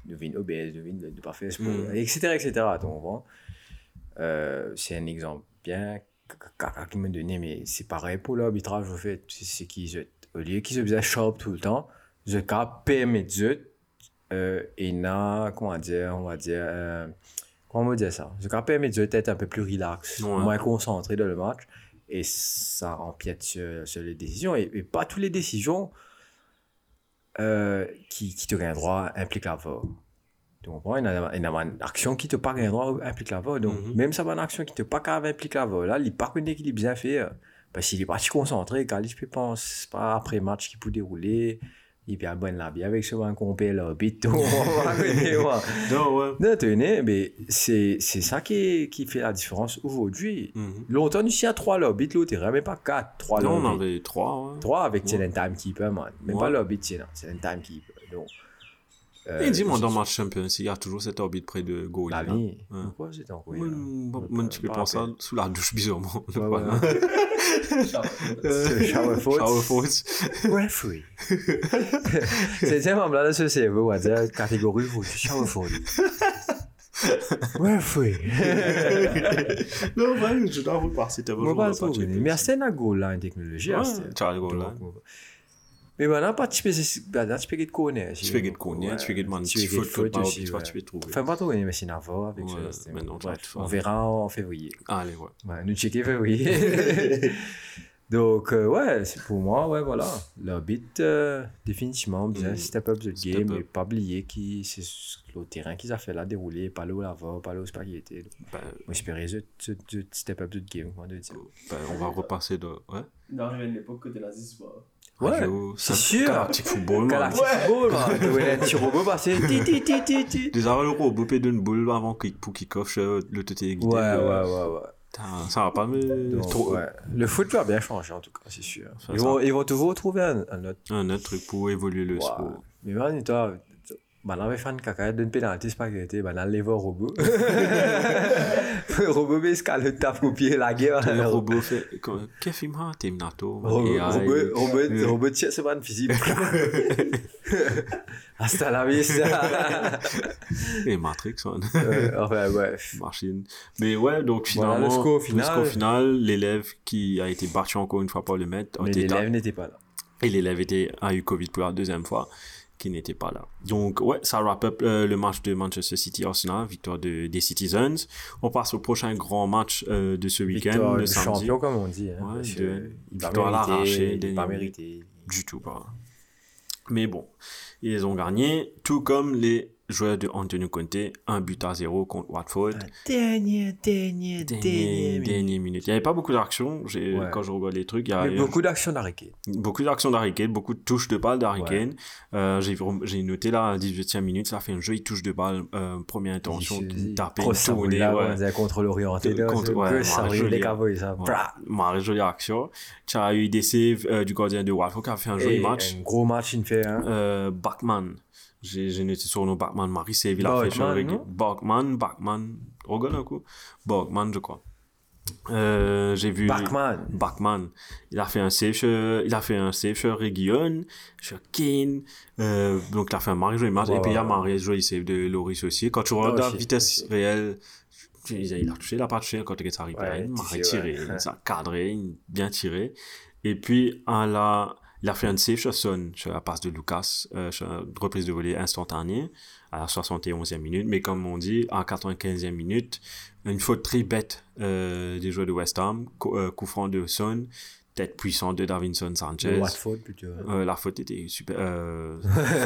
devine obèse, devine de pas faire sport, etc., etc., tu comprends? Euh, c'est un exemple bien qui me donné, mais c'est pareil pour l'arbitrage, au fait, c'est se- au lieu qu'ils se faisaient sharp tout le temps, je cas permet de euh, et n'a, comment dire, on va dire, euh, comment on va dire ça? Je cas permet de être un peu plus relax, Ouais. moins concentré dans le match, et ça empiète sur, sur les décisions, et, et pas toutes les décisions euh, qui, qui te gagnent droit impliquent la VAR. Tu comprends? Il y a, y a une action qui te pas gagnent droit implique la VAR. Donc, Mhm. même ça, une action qui te pas grave implique la VAR, là, il n'est pas qu'un équilibre bien fait. euh, Parce qu'il est parti concentré, quand il pense pas après match qui peut dérouler. Il vient bonne la vie avec ce qu'on tout, on va connaître, moi. Non, ouais. Non, tenez, mais c'est ça qui, qui fait la différence aujourd'hui. Mhm. Longtemps, ici, il y a trois l'arbitre, l'autre, il n'y même pas quatre. Trois Non, on avait trois. Ouais. Trois avec Ouais. c'est un timekeeper, man. Même Ouais. pas c'est un timekeeper. Donc, euh, Et dis-moi, je- dans match champion, il y a toujours cet arbitre près de. La là. vie. Ouais. Pourquoi c'est encore Moi, moi, tu peux penser sous la douche bizarrement. Euh, Shower foot. Shower foot. Referee. c'est un membre de ce cerveau, on va dire, catégorie foot. Shower foot. Referee. non, ouais, je dois vous passer. C'était trop. Mais c'était une goal line technologie. As le goal line. Mais maintenant, pas tu peux bah, tu peux te connaître. Tu fais get connaître, tu fais get man, tu foot, pas aussi. tu vas, tu peux trouver. Enfin, pas trop, mais c'est affaire avec ça. maintenant, te faire. On verra en février. Allez, ouais. Ouais, nous checker février. Donc, euh, ouais, c'est pour moi, ouais, voilà. L'arbitre, euh, définitivement, bien Mm. step up the Step game, up. et pas oublier qui c'est le terrain qu'ils ont fait là dérouler, pas l'eau là-bas, pas l'eau spaghetti. Donc, Ben, Moi, j'espérais ce ce- ce step up the game, dire. ben, on va repasser de. Ouais. Viens de l'époque que c'est pas. Ouais, c'est sûr. Galactic Football. Galactic Football, man. Tu vois, un petit robot ti. Déjà, le robot peut d'une boule avant qu'il pour kick-off, je- le tété guidé. Ouais, ouais, euh, ouais, ouais. Ça va pas ouais. Le foot va bien changer, en tout cas, c'est sûr. Ils vont, ils vont toujours trouver un, autre Un autre truc pour évoluer le Ouais. sport. Mais man, toi, bah là, fan caca, donne pénalité spaghetti, bah là, les voir robot. robot, mais escale le tape au pied, la guerre. Le robot fait. comme- Quel film a Terminator Robot, AI. robot, robot, Euh. robot, tiens, c'est pas une physique. Hasta la vista. Et Matrix. Euh, enfin, bref. Machine. Mais ouais, donc Voilà, finalement, le score final. score final, l'élève qui a été battu encore une fois par le maître, Mais l'élève n'était pas là. et l'élève était, a eu Covid pour la deuxième fois, qui n'était pas là. Donc, ouais, ça wrap up euh, le match de Manchester City Arsenal, victoire de, des Citizens. On passe au prochain grand match euh, de ce week-end, le samedi. champion, comme on dit. Hein, Ouais, de- victoire minute. mériter. Du tout pas. Mais bon, ils ont gagné, tout comme les joueurs de Antonio Conte, un but à zéro contre Watford. Dernier, dernier, Dernier, dernier minute. Il n'y avait pas beaucoup Ouais. Quand je regarde les trucs, il y a Mais beaucoup d'actions d'arrêter. beaucoup d'actions d'Harry beaucoup de touches de balle d'Harry Kane. Euh, j'ai, noté là, à la 18e minute, ça fait une jolie touche de balle, euh, première intention, taper, tourner, ouais. contre l'orienté. là, Contre- ouais, ouais. Ouais. Jolie action. Tu as eu des saves euh, du gardien de Watford qui a fait un joli match. Un gros match, il fait. Hein. Bachmann, J'ai j'ai noté son nom, Bachman, Marie Save, il a fait Bachman, sur non? Bachman, Bachman, regarde un coup. Bachman, je crois. Euh, j'ai vu. Bachman. Bachman. Il a fait un save sur, il a fait un save sur Region, sur Kane. Euh, donc, il a fait un Marie joli match. Et puis, il y a Marie joli save de Loris aussi. Quand tu regardes la vitesse réelle, il a touché, il a pas touché quand il est arrivé. Il m'a tu sais, tiré, ouais. il a cadré, bien tiré. Et puis, à la, il a fait un save sur la passe de Lucas, euh, une reprise de volée instantanée, à la 71e minute. Mais comme on dit, à la 95e minute, une faute très bête euh, des joueurs de West Ham, euh, coup franc de Son, tête puissante de Davinson Sanchez. Watford plutôt. Euh, la faute était super. Euh,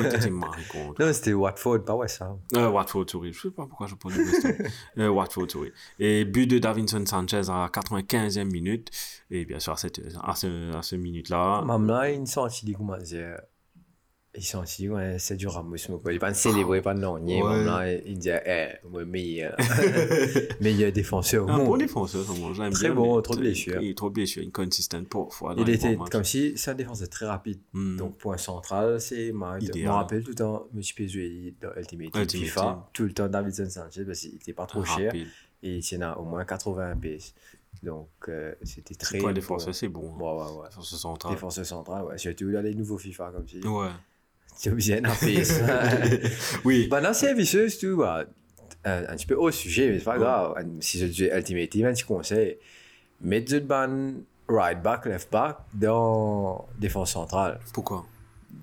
était marrée contre. Non, c'était Watford, pas West Ham. Euh, Watford, sorry. Je sais pas pourquoi je prends le West Ham. euh, Watford, sorry. Et but de Davinson Sanchez à la 95e minute. Et bien sûr, à, cette, à ce, à ce minute-là. Même là, ils sont sortis comment dire. Ils sont sortis comme c'est du Ramos. mais quoi. Ils pas célébrer, pas non. Ouais. Même là, ils disaient, eh, moi, meilleur. meilleur défenseur Un bon défenseur, moi, j'aime Très bien, bon, mais trop de très- blessures. Il est trop de blessures, inconsistent parfois. Il était comme si c'est un défenseur très rapide. Hmm. Donc, point central, c'est. Moi, je me rappelle tout le temps, M. PSV dans Ultimate, Team FIFA, tout le temps Davidson Sanchez parce qu'il était pas trop cher et il y en a au moins 80 PS. Donc, euh, c'était très. Pour bon. défenseur, c'est bon. Ouais, ouais, ouais. Défenseur central. Défenseur central, ouais. Surtout dans les nouveaux FIFA comme si. Ouais. Tu as bien un PS. Oui. bah, dans ces vicieux, c'est tout. Bah, un, un petit peu au sujet, mais c'est pas grave. Si je dis Ultimate Team, un petit conseil. Mettez le ban right back, left back dans défense centrale. Pourquoi?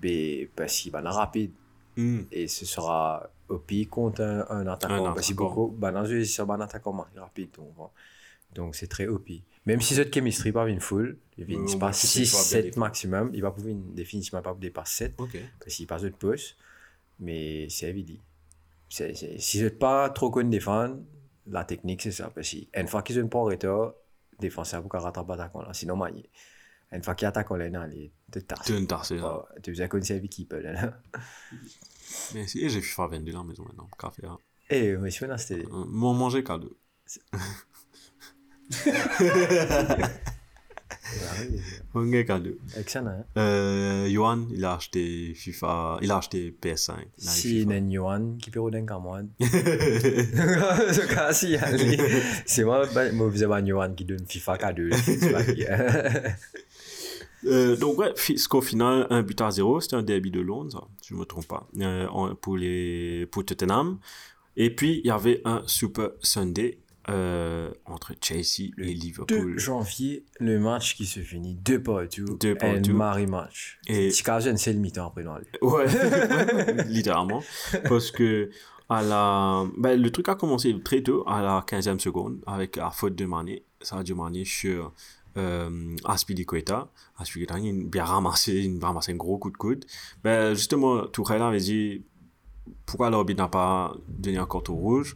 Mais parce qu'il va rapide. Hmm. Et ce sera au pire contre un, un attaquant. Un parce que beaucoup, bah, dans le jeu, c'est un attaquant rapide. Donc, c'est très OP. Même si cette chemistry pas une full, il moins, c'est 6, pas bien 7 défendu. maximum. Il va pouvoir définitivement pas dépasser 7 Ok. parce qu'il passe de poste. Mais c'est évident. Si vous n'êtes pas trop connu défendre, la technique c'est ça. Parce qu'une fois qu'ils ont pas retard, défenseur pour rattraper l'attaquant là. Sinon, man, une fois qu'il attaque, on l'a dans les deux. Tu as c'est ça. Tu as connu cette équipe là. Mais si, et j'ai FIFA 22 dans la maison maintenant. Café. hein. Et mais je c'était. Euh, Mon manger cadeau. Cadeau. Excellent. Euh, Johan, il a acheté FIFA, il a acheté PS5. Il a eu Si. Nen Yuan qui peut d'un camarade. Ce cas-ci, allez. c'est moi, bah, moi, vous avez Yuan qui donne FIFA cadeau. c'est Euh, donc ouais, score final, un but à zéro, c'était un derby de Londres, si je me trompe pas, euh, pour, les, pour Tottenham. Et puis, il y avait un Super Sunday euh, entre Chelsea et 2 Liverpool. janvier, le match qui se finit 2 partout. Deux partout. Un marry match. Et- Tikazen, c'est le mi-temps après dans. Ouais, littéralement. Parce que à la... ben, le truc a commencé très tôt, à la 15e seconde, avec la faute de Mané, Sadio Mané sur euh, Aspilicueta. Aspilicueta, il a bien ramassé, il a ramassé un gros coup de coude. Ben, justement, Tourelle avait dit pourquoi l'arbitre n'a pas donné un carton rouge?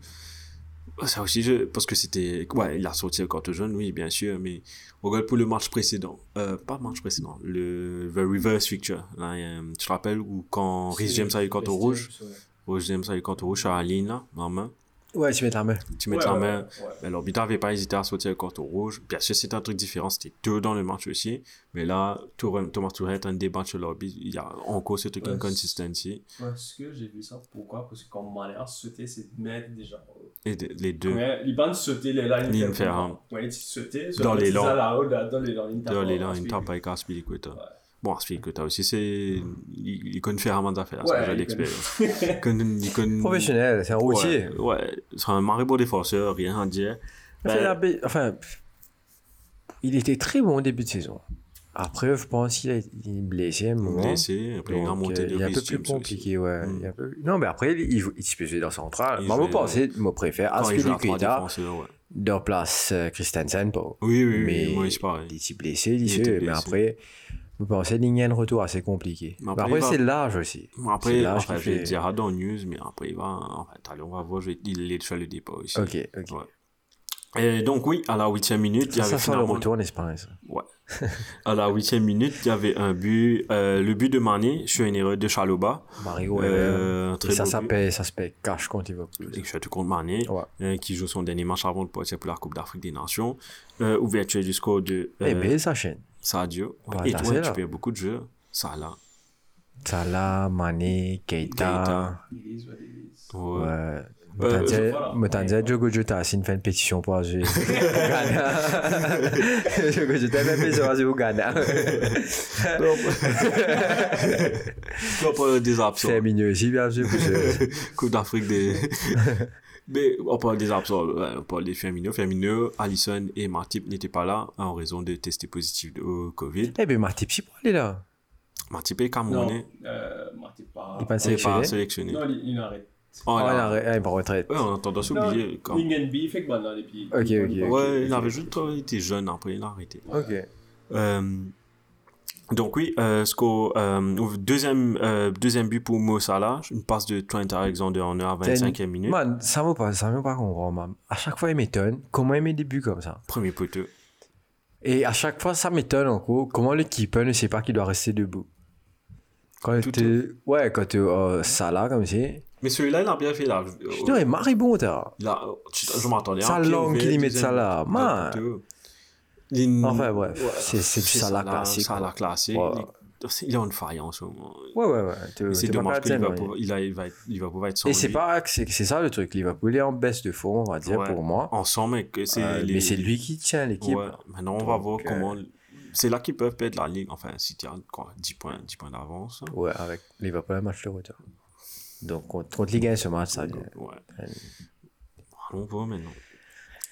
Ça aussi, je... parce que c'était. Ouais, il a sorti le carton jaune, oui, bien sûr, mais regarde pour le match précédent. Euh, pas le match précédent, le the reverse fixture. Là, euh, tu te rappelles où quand Rhys James a eu le carton rouge, Rhys James a eu le carton rouge sur la ligne, là, en main. Ouais, tu mets la main. Tu mets la main. Mais l'arbitre n'avait pas hésité à sortir le carton rouge. Bien sûr, c'était un truc différent. C'était tôt dans le match aussi. Mais là, Thomas Tourelle est un débat sur l'arbitre. Il y a encore ce truc Ouais, inconsistency. Parce que j'ai vu ça, pourquoi? Parce que quand a sauté, c'est de mettre déjà. Et de- les deux. Ouais, sauter les lines. Ligne ferme. Ouais, il sautait. Dans les langs. langs. Dans les langs. Dans les là, une tape avec Aspilicueta. Ouais. Bon, Aspilicueta aussi, c'est. Il, il connaît faire un d'affaires. Ouais, c'est déjà il l'expérience. Il connaît- il connaît- Professionnel, c'est un routier. Ouais, ouais. c'est un maribot défenseur, rien à dire. Ben, Enfin, il était très bon au début de saison. Après, je pense qu'il est il est blessé à un moment. blessé, après il a monté euh, de il est un peu plus compliqué, ouais. Mm. Il est un peu- Non, mais après, il, il, il se peut jouer dans central. Moi, je préfère à défenseurs, ouais. dans place euh, Christensen. Pour... Oui, oui, mais oui, moi, c'est pareil. il était blessé, il Il sait, était mais blessé. après, qu'il y a un retour assez compliqué. Mais après, après, il va- c'est l'âge aussi. Après, je vais fait- dire dans news, mais après, il va. Enfin, allez, on va voir, je vais- il sur le départ aussi. Ok, ok. Ouais. Et donc, oui, à la huitième minute, il y avait ça sent le finalement. retour en Espagne, ça? Ouais. à la huitième minute, il y avait un but, euh, le but de Mané sur une erreur de Chaloba. Mario, Euh, très Et ça s'appelle, ça s'appelle cash contre Liverpool. Et je suis tout contre Mané, Ouais. euh, qui joue son dernier match avant de partir pour la Coupe d'Afrique des Nations. Euh, ouverture du score de Eh bien, ça chaîne. Sadio. Pas et toi, tu perds beaucoup de jeux. Là. Salah, Mané, Keita. Ouais. Ouais. Euh. Me t'en dire, Diogo Jota, s'il fait une pétition pour jouer au Ghana. Diogo Jota fait une pétition pour jouer au Ghana. On parle des absents. C'est mignon aussi, bien sûr. Coupe d'Afrique des. Mais on parle des absents, on parle des Firmino. Firmino, Allison et Martip n'étaient pas là en raison de tester positif au Covid. Eh ben, Martip, si pour aller là. Martip est Non, Camerounais, euh, Martin pas. Il n'est pas sélectionné. Non, il, il arrête. Oh, Ah, il là. arrête, ah, il retraite. Ouais, on a tendance à Non, oublier. Quand... Lingenby fait que maintenant, et puis. Ok, ok. Ouais, il avait juste il était jeune après, il a arrêté. Ok. Euh, donc oui, euh, score, euh, deuxième, euh, deuxième but pour Mo Salah, une passe de Trent Alexander-Arnold à 25e minute. Man, ça me pas, ça me pas comprendre, man. À chaque fois, il m'étonne comment il met des buts comme ça. Premier poteau. Et à chaque fois, ça m'étonne encore comment le keeper ne sait pas qu'il doit rester debout. Quand Tout tu ouais, quand tu euh, Salah comme ça, Mais celui-là, il a bien fait là. maribond, t'as. Il a- tu- je m'attendais à un pied langue qu'il met Salah, man. poteau. Enfin, bref, Ouais, c'est- c'est du Salah classique, quoi. classique. Ouais. Il, il est en fire en ce moment. Ouais, ouais, ouais. C'est dommage qu'il va, il, a- il va, être- il va pouvoir être sans Et c'est pas, c'est c'est ça le truc. Liverpool est en baisse de forme, on va dire, Ouais. pour moi. Ensemble, c'est Euh, les- Mais c'est lui qui tient l'équipe. Ouais. Maintenant, on va Donc, voir euh, comment. C'est là qu'ils peuvent perdre la ligue. Enfin, si tu as quoi, 10 points, 10 points d'avance. Ouais, avec Liverpool, un match de retour. Donc, contre, contre Ligue 1, ce match, ça vient. Ouais. On voit maintenant.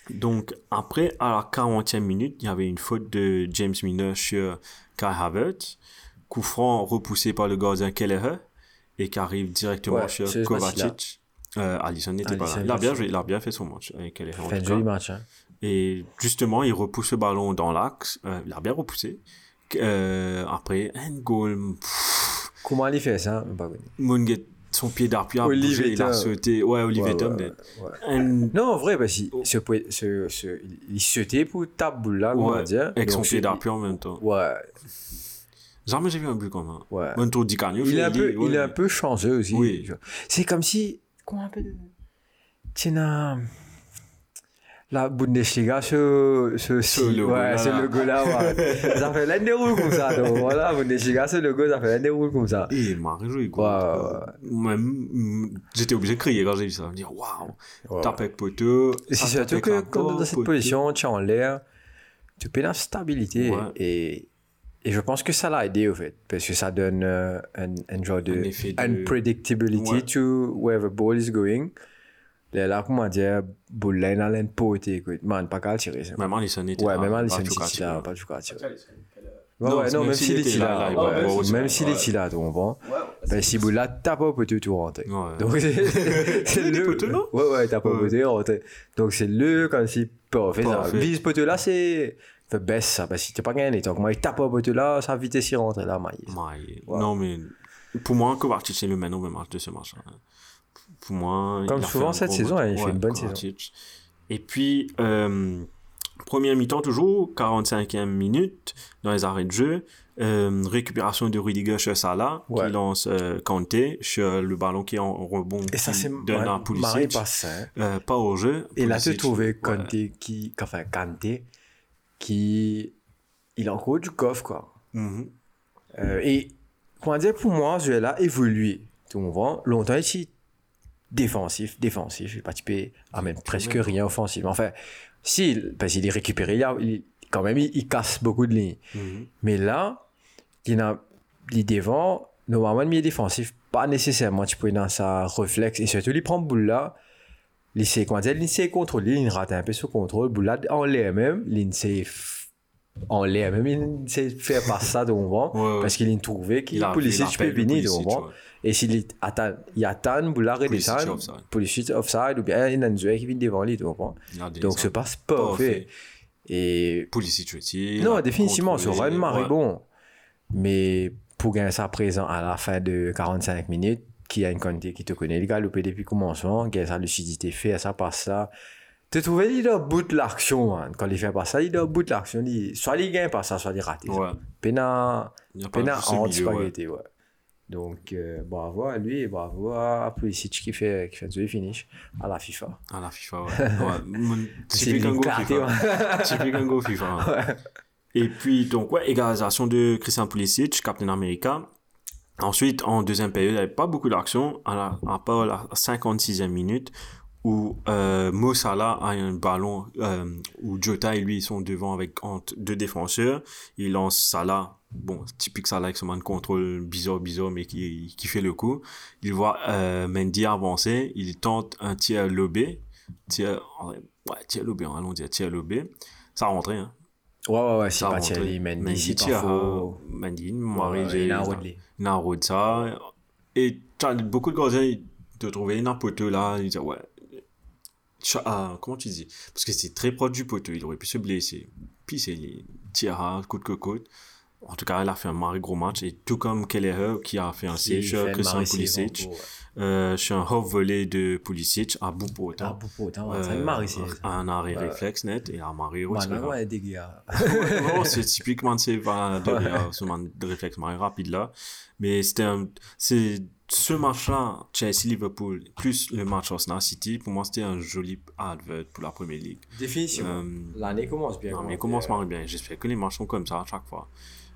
Donc, après, à la 40e minute, il y avait une faute de James Milner sur Kai Havertz. Coup franc repoussé par le gardien Kelleher et qui arrive directement Ouais, sur Kovacic. Euh, Alisson n'était pas là. Il a bien joué, il a bien fait son match avec Kelleher. en Fait un joli match. Hein. Et justement, il repousse le ballon dans l'axe. Euh, il a bien repoussé. Euh, après, un goal. pff, Comment il fait ça? Munget, son pied d'appui a Olivier bougé, il a sauté. Ouais, Olivier Ouais, Tom. ouais, mais ouais. un- Non, en vrai, parce qu'il Oh. ce, ce, ce, il sautait pour taper boule là, on va dire. avec son pied d'appui en même temps. Ouais, Jamais j'ai vu un but comme ça. ouais. Même tour Di Canio, Il est, un peu, ouais. il est un peu chanceux aussi. Oui. C'est comme si. Comment on appelle Tiens, un- la Bundesliga, ce, ce, Ce logo ouais, là, ce là. logo-là, ouais. ça fait l'un des roules comme ça. Donc, voilà, Bundesliga, ce logo, ça fait l'un des comme ça. Et il m'a réjoui, quoi. Ouais, Même, mm, j'étais obligé de crier quand j'ai vu ça. Me dire, waouh, tape avec poteau. Et c'est surtout que quand tu dans cette position, tu es en l'air, tu perds la stabilité. Et, et je pense que ça l'a aidé, au fait. Parce que ça donne euh, un, un genre de Un de- unpredictability to where the ball is going. Là, là comment dire, boule là, il a l'air poté, écoute. Man, pas qu'à le ça. Même était Ouais, là. même pas Alisson tout City cas, là, tu pas du heure. Ouais, Non, ouais, non, même même s'il est là, même s'il est là, tu comprends? Ben, si boule là, t'as pas poté, tout rentrer. Donc, c'est le. Ouais, ouais, t'as pas poté, rentrer. Donc, c'est le comme si parfait. ça. Parfait. Vise poteau là, c'est. Fait baisse ça, parce que si t'es pas gagné. Donc, moi, il tape pas poteau là, sa vitesse y rentre là, maïs. Non, mais pour moi, Kovacic, c'est le the match de ce match. Hein. Pour moi, Comme souvent cette gros saison, il fait Ouais, une bonne Kovacic. Et puis, euh, première mi-temps toujours, 45e minute, dans les arrêts de jeu. euh, récupération de Rudiger sur Salah, Ouais. qui lance euh, Kanté sur le ballon qui est en rebond. Et ça, c'est. donne à Pulisic. hein. Euh, pas au jeu. Et là, tu trouvé ouais. Kanté qui. Enfin, Kanté qui. Il a encore du coffre, quoi. Mhm. Euh, et, comment dire, pour moi, ce jeu-là évolué. Tu comprends? Longtemps ici, défensif, défensif. Il participé à même presque rien offensif. Enfin, si, parce qu'il est récupéré, il, a- il- quand même, il, il casse beaucoup de lignes. Mhm. Mais là, il a il devant, normalement, le milieu défensif, pas nécessairement, tu peux dans sa réflexe. Et surtout, il prend boule là. Il sait, comment dire, il sait contrôler, il rate un peu son contrôle. Boule là, en l'air même, il sait f- en l'air même, il sait faire passer ça devant. Ouais, ouais. Parce qu'il a trouvé qu'il Il a- pour il tu peux appelle venir Pulisic, devant. ouais. Et s'il est atteint, il attend. Pour le suite offside, ou bien il a un joueur qui vient devant lui, tu a des Donc, ce passe pas fait. Et Pulisic aussi. non, a définitivement, ce contrôlé, run marre ouais. bon. Mais pour gagner ça présent à la fin de 45 minutes, qui a une quantité qui te connaît, le gars, loupé depuis le commencement, gagner sa lucidité fait, ça passe ça. Tu trouves, il doit bout de l'action, man. Quand il fait pas ça, il doit bout de l'action. Il- Soit il gagne pas ça, soit il rate. Ouais. Pena, en ouais. spaghetti, ouais. Donc, euh, bravo à lui et bravo à Pulisic qui fait, qui fait du finish à la FIFA. À la FIFA, ouais. ouais. Typique un go FIFA. Typique un go FIFA. hein. Et puis, donc, ouais, égalisation de Christian Pulisic, Captain America. Ensuite, en deuxième période, il n'y avait pas beaucoup d'action, à, la- à part la 56e minute, où euh, Mo Salah a un ballon, euh, où Jota et lui ils sont devant avec entre deux défenseurs. Il lance Salah, bon, typique Salah avec son man de contrôle bizarre, bizarre, mais qui, qui fait le coup. Il voit euh, Mendy avancer, il tente un tir lobé, tir, ouais, tir lobé, allons dire tir lobé. Ça a rentré, hein. Ouais, ouais, ouais, a pas. Thierry, Mendy, c'est pas faux. Mendy, Marie, il a un ça et t'as beaucoup de gardiens te trouvaient un poteau là ils disaient ouais ah, comment tu dis? Parce que c'est très proche du poteau il aurait pu se blesser. Puis c'est à coûte que coûte en tout cas il a fait un marré gros match. Et tout comme Kelleher qui a fait un Christian marrer, c'est Pulisic. bon, ouais. euh, sur un off volé de Pulisic à bout pour autant pour pour autant, ouais, me marre ici. un arrêt Ouais. réflexe net et un marré aussi ouais, non, c'est typiquement c'est pas de, ce réflexe marré rapide là. Mais c'était un c'est ce match là Chelsea Liverpool plus le match Arsenal City pour moi c'était un joli advert pour la Première Ligue Définitivement. Euh, L'année commence bien. ouais. commence marre bien. J'espère que les matchs sont comme ça à chaque fois.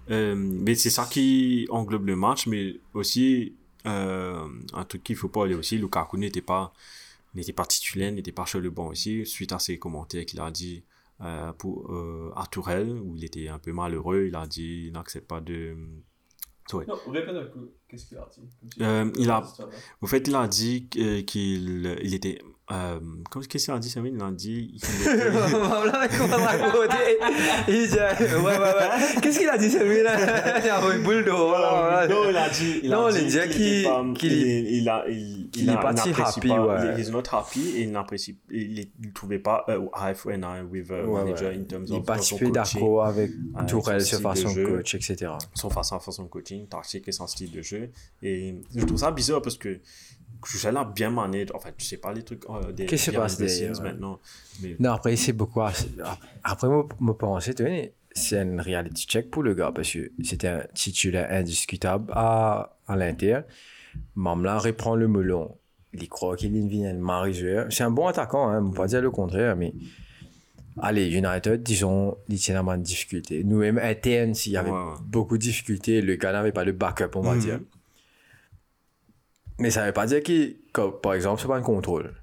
Euh, mais c'est ça qui englobe le match, mais aussi euh, un truc qu'il faut pas aller aussi. Lukaku n'était pas n'était pas titulaire, n'était pas sur le banc aussi suite à ses commentaires qu'il a dit euh, pour euh, à Tourelle où il était un peu malheureux. Il a dit il n'accepte pas de Ouais. Non, répète un peu. Qu'est-ce qu'il a dit? Euh, il a-. Au fait, il a dit qu'il il était. Euh, Qu'est-ce qu'il a dit, Samuel? Il a dit. était- Il dit, ouais, ouais, ouais. Qu'est-ce qu'il a dit celui-là Il a un boule de voilà, voilà. Non, il a dit. Il Non, a il dit dit qu'il était il, il a, il, il est a- il happy, pas- ouais. il- not happy et il n'apprécie, il, il trouvait pas uh, when I with a Ouais, manager in terms Il of coaching, d'accord avec Tourelle sur façon coach, etc. son façon coaching, tactique et son style de jeu. Et je trouve ça bizarre parce que je là bien mané. En fait, je sais pas les trucs euh, des Qu'est-ce qui se behind passe ouais. maintenant. Mais Non, après, c'est beaucoup. Après, moi, tu vois, c'est un reality check pour le gars parce que c'était un titulaire indiscutable à, à l'Inter. Mamla reprend le melon. Il croit qu'il est un mariseur. C'est un bon attaquant, hein, on ne pas dire le contraire, mais. Allez, United, disons, il tient dans une difficulté. Nous-mêmes, interne, s'il y avait Ouais, beaucoup de difficultés, le gars n'avait pas le backup, on va Mhm. dire. Mais ça ne veut pas dire qu'il, par exemple, c'est pas un contrôle.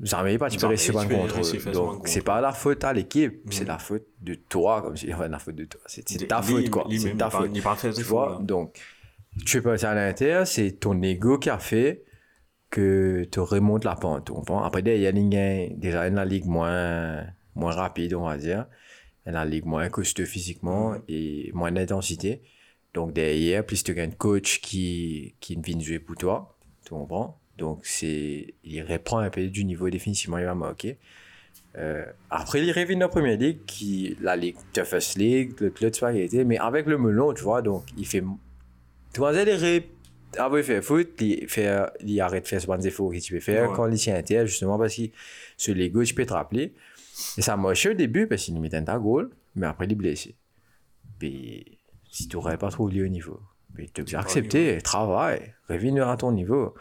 Jamais pas tu peux réussir pas un peux contrôle. sur Donc, c'est pas la faute à l'équipe, c'est Mhm. la faute de toi, comme si, enfin, la faute de toi. C'est c'est ta faute, quoi. C'est ta faute. Tu vois, donc, tu es parti à l'intérieur, c'est ton ego qui a fait que tu remontes la pente. comprends? Après, il y a des déjà, dans la ligue moins, moins rapide, on va dire. La ligue moins costaud physiquement Mhm. et moins d'intensité. Donc, derrière, plus tu as un coach qui, qui vient jouer pour toi. Tu comprends? Donc, c'est, il reprend un peu du niveau définitivement, il va marquer. Euh, après, il revient dans la première ligue, qui, la ligue, toughest league, le club spaghetti, mais avec le melon, tu vois, donc il fait. Tu vois, il rep... Avant, il fait foot, il, fait, il arrête de faire ce genre d'effort que tu peux faire Ouais. quand il tient terre, justement, parce que sur l'ego, tu peux te rappeler. Et ça marchait au début, parce qu'il mettait un goal, mais après, il est blessé. Puis, si tu n'aurais pas trop lieu au niveau, mais tu pas as accepté, travaille, reviens à ton niveau.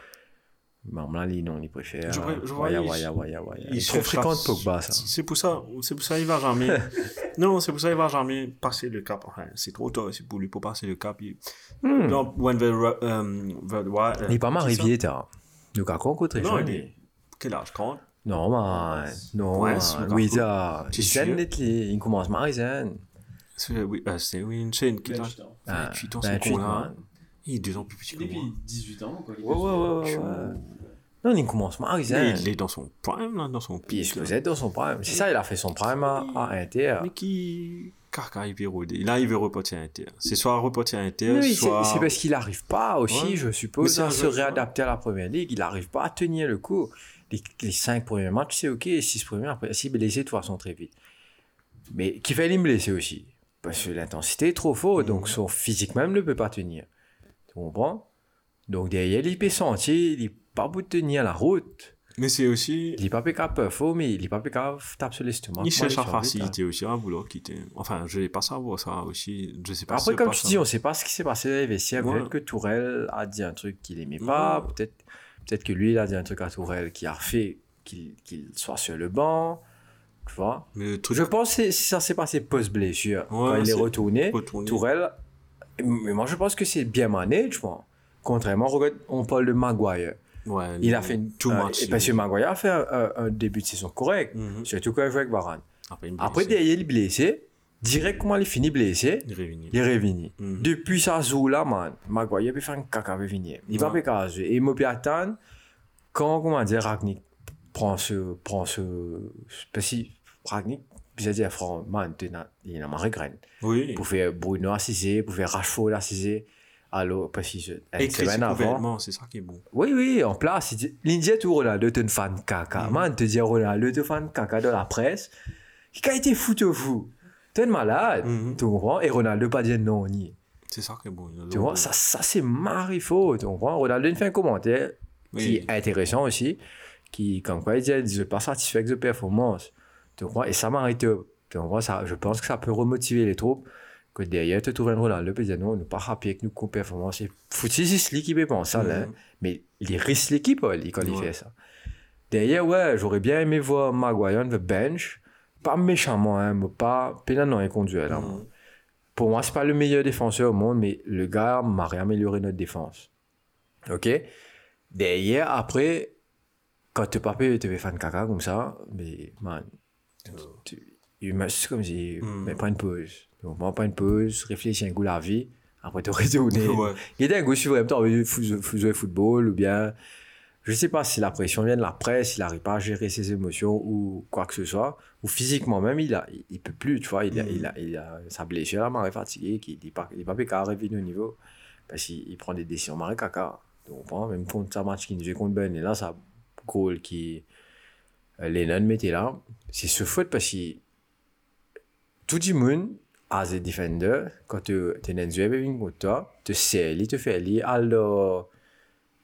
Mais là, non, il préfère. Voya, il- est trop fréquent Pogba, ça. C'est pour ça, c'est pour ça il va jamais. non, c'est pour ça il va jamais passer le cap. Enfin, c'est trop tôt, c'est pour lui pour passer le cap. Il... Hmm. Non, when the, um, the- euh, Il est pas ça? arrivé, t'as. Lukaku, contre très Non, il est- Quel âge? 30 Non, man. Non, Ouais, man. c'est Lukaku. Oui, t'as. Tu Il il commence mal, il jeune. C'est oui, c'est oui, une chaîne qui. Ah, 28 ans, ben, ce con là. man. Il est deux ans plus petit que Depuis moi. 18 ans, quoi. il est Ouais, ouais, ouais. Non, il commence mal, il il est dans son prime, là, dans son il pic, se là. faisait dans son prime. C'est ça, il a fait son prime à, à Inter. Mais qui. Carca, il veut rodé. Là, il veut reporter à Inter. C'est soit reporter à Inter, Oui, c'est soit. c'est parce qu'il n'arrive pas aussi, Ouais. je suppose, à se réadapter à la première ligue. Il n'arrive pas à tenir le coup. Les, les cinq premiers matchs, c'est ok. Les six premiers, après, si blessé de toute façon très vite. Mais qui fait me blesser aussi. Parce que l'intensité est trop forte, donc son physique même ne peut pas tenir. Tu comprends? Donc derrière, il peut sentir, il n'est pas bout de tenir la route. Mais c'est aussi. Il n'est pas capable faux, mais il n'est pas capable taper sur l'estomac. Il cherche je suis facilité aussi à vouloir quitter. Enfin, je vais pas savoir ça aussi. Je sais pas Après, comme tu dis, on ne sait pas ce qui s'est passé dans les vestiaires. Ouais. Peut-être que Tourelle a dit un truc qu'il n'aimait pas. Ouais. Peut-être peut que lui, il a dit un truc à Tourelle qui a fait qu'il qu'il soit sur le banc. Tu vois Mais le truc. Je pense que ça s'est passé post-blessure. Quand il est retourné, retourné. Tourelle. Mais moi, je pense que c'est bien managé, je pense. Contrairement, regarde, on parle de Maguire. Ouais, Il a fait une. too euh, much. parce que Maguire a fait un, un- un début de saison correct. Mhm. Surtout quand il joue avec Varane. Après, Après, derrière, il est blessé. Direct, comment il finit blessé, Il est revenu. Mhm. Depuis sa zou là, man, Maguire peut faire un caca avec venir. Il va pas jouer. Et il peut attendre quand, comment dire, Ragnick prend ce. Prend ce parce que Ragnick, j'ai dit, frère, man, na- il a marre graine. Oui. Pour faire Bruno assisé, pour faire Rashford assisé. Alors, parce que une semaine avant. c'est ça qui est bon. Oui, oui, en place. dit- L'Indien, tout Ronaldo, un fan caca. Mhm. Man, te dire Ronaldo, un fan caca dans la presse. Qui a été fou, te fou? T'es malade. Mhm. Tu comprends? Et Ronaldo, pas dire non, ni. C'est ça qui est bon. Tu vois, ça, ça c'est marifaux. Tu comprends? Ronaldo, il fait un commentaire qui est intéressant aussi. Qui, comme quoi, il dit, je suis pas satisfait de performance. Tu comprends? Et ça m'arrête. Tu comprends? Ça, je pense que ça peut remotiver les troupes. Que derrière, tu trouves un Ronaldo, puis dire non, nous pas happy avec nous, qu'on performance. Et foutu, c'est l'équipe qui pense ça, là. Mhm. Mais il risque l'équipe, quand il fait ça. Derrière, ouais, j'aurais bien aimé voir Maguire on the bench. Pas méchamment, hein, mais pas. Pénal il conduit, là. moi. Mhm. Pour moi, c'est pas le meilleur défenseur au monde, mais le gars m'a réamélioré notre défense. OK? Derrière, après, quand tu pas te faire fan caca comme ça, mais, man, tu, il m'a- c'est comme si, Mm. mais pas une pause. Donc, moi, pas une pause, réfléchis un coup la vie, après te retourner. Ouais. Il était un goût sur même temps, jouer football ou bien. Je sais pas si la pression vient de la presse, il n'arrive pas à gérer ses émotions ou quoi que ce soit. Ou physiquement même, il, a, il, il peut plus, tu vois. Il a, Mhm. il a, il a sa blessure, là, marre fatigué, qu'il n'est pas, il est pas pu qu'à revenir au niveau. Parce qu'il il prend des décisions marre caca. Tu comprends? Même contre sa match qui nous joue contre Ben, et là, ça goal qui. euh, Lennon mettait là. C'est ce faute parce que tout le monde, as a defender, quand tu es dans un contre toi, tu sais, il te fait aller à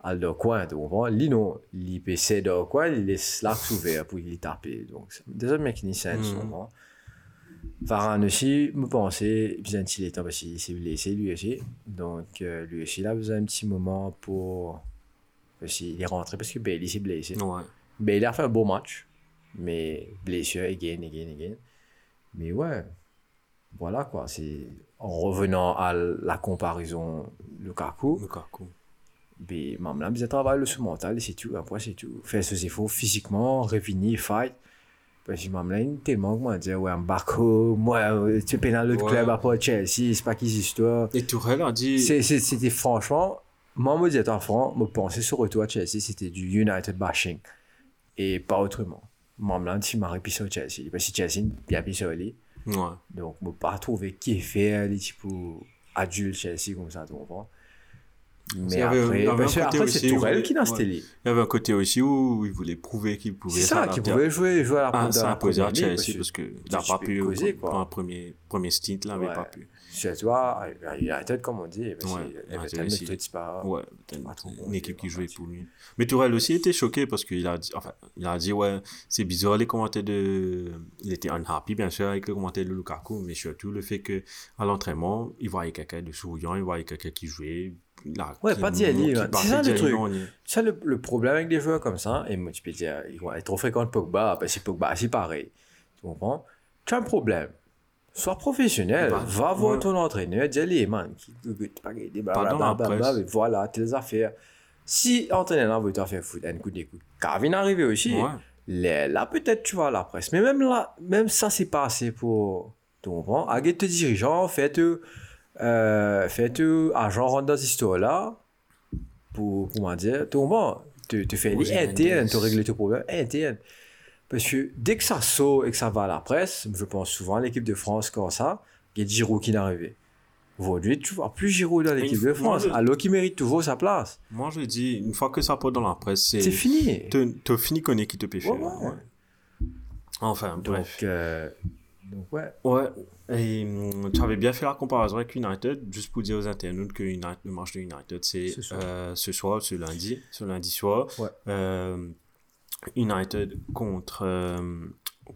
le al do coin, tu comprends? Lui, non, il il laisse l'axe ouvert pour il taper. Donc, c'est des mécaniciens, tu Mhm. comprends? Varane aussi, me pensais, bien il est temps parce qu'il s'est blessé lui aussi. Donc, euh, lui aussi, il a besoin d'un petit moment pour. Parce qu'il est rentré parce que Bailey s'est blessé. Ouais. Il a fait un beau match, mais blessure, again, again, again. Mais ouais, voilà quoi. C'est en revenant à la comparaison Lukaku, Lukaku. Ben, même là, il travaille le sous-mental et c'est tout. Après, c'est tout. Faire ses efforts physiquement, revenir, fight. Parce que même là, il y a tellement dire, ouais, Mbako, moi, euh, tu es dans l'autre club après Chelsea, c'est pas qu'ils histoire. Et Tourelle a dit. C'est- c'est- C'était franchement, moi, me disais, franc, me penser sur retour à Chelsea, c'était du United bashing. Et pas autrement. Moi, là, tu m'as répissé au Chelsea. Parce que Chelsea, bien pissé au lit. Ouais. Donc, je ne pas trouver qui est fait, les types adultes Chelsea comme ça, tu comprends? Mais Il avait- après, il après c'est aussi Tourelle où- qui cette lit. Il y avait un côté aussi où il voulait prouver qu'il pouvait C'est ça, qui s'adapter à- pouvait jouer, jouer à la Ah, ça la a posé à Chelsea parce qu'il n'a tu pas pu. Pour un premier, premier stint, là, il n'avait pas pu. C'est toi, United, comme on dit, Ouais, ne te pas. Ouais, une, équipe qui jouait pour lui. Mais Tourelle aussi était choqué parce qu'il a dit, enfin, il a dit, ouais, c'est bizarre les commentaires de. Il était unhappy, bien sûr, avec le commentaire de Lukaku, mais surtout le fait que à l'entraînement, il voyait quelqu'un de souriant, il voyait quelqu'un qui jouait. Là, Ouais, pas d'y aller, C'est ça, le truc. ça le, le problème avec des joueurs comme ça, et moi tu peux dire, ils vont être trop fréquents de Pogba, parce que Pogba c'est pareil. Tu comprends? Tu as un problème. Sois professionnel, Bah, va voir ton entraîneur, dis allez, man, qui- pas blablabla, et voilà, telles affaires. Si l'entraîneur veut te faire foutre un coup d'écoute, Carvin arrivé aussi, Ouais. là, là, peut-être tu vas à la presse. Mais même là, même ça, c'est pas assez pour. Tu comprends? Aguette tes dirigeants, faites euh, faites agent rentre dans cette histoire-là pour, comment dire, tu comprends Tu te fais gérer interne, tu règles tes problèmes interne. Parce que dès que ça saute et que ça va à la presse, je pense souvent à l'équipe de France comme ça, il y a Giroud qui est arrivé. Aujourd'hui, tu vois plus Giroud dans l'équipe de France, je- alors qu'il mérite toujours sa place. Moi, je dis, une fois que ça part dans la presse, c'est. Fini. Tu as fini qu'on qui te péché. Ouais, ouais. Enfin, Donc, bref. euh, donc ouais. Ouais, et hum, tu avais bien fait la comparaison avec United, juste pour dire aux internautes que United- le match de United, c'est Ce soir. euh, ce soir, ce lundi, ce lundi soir. Ouais. Euh, United contre euh,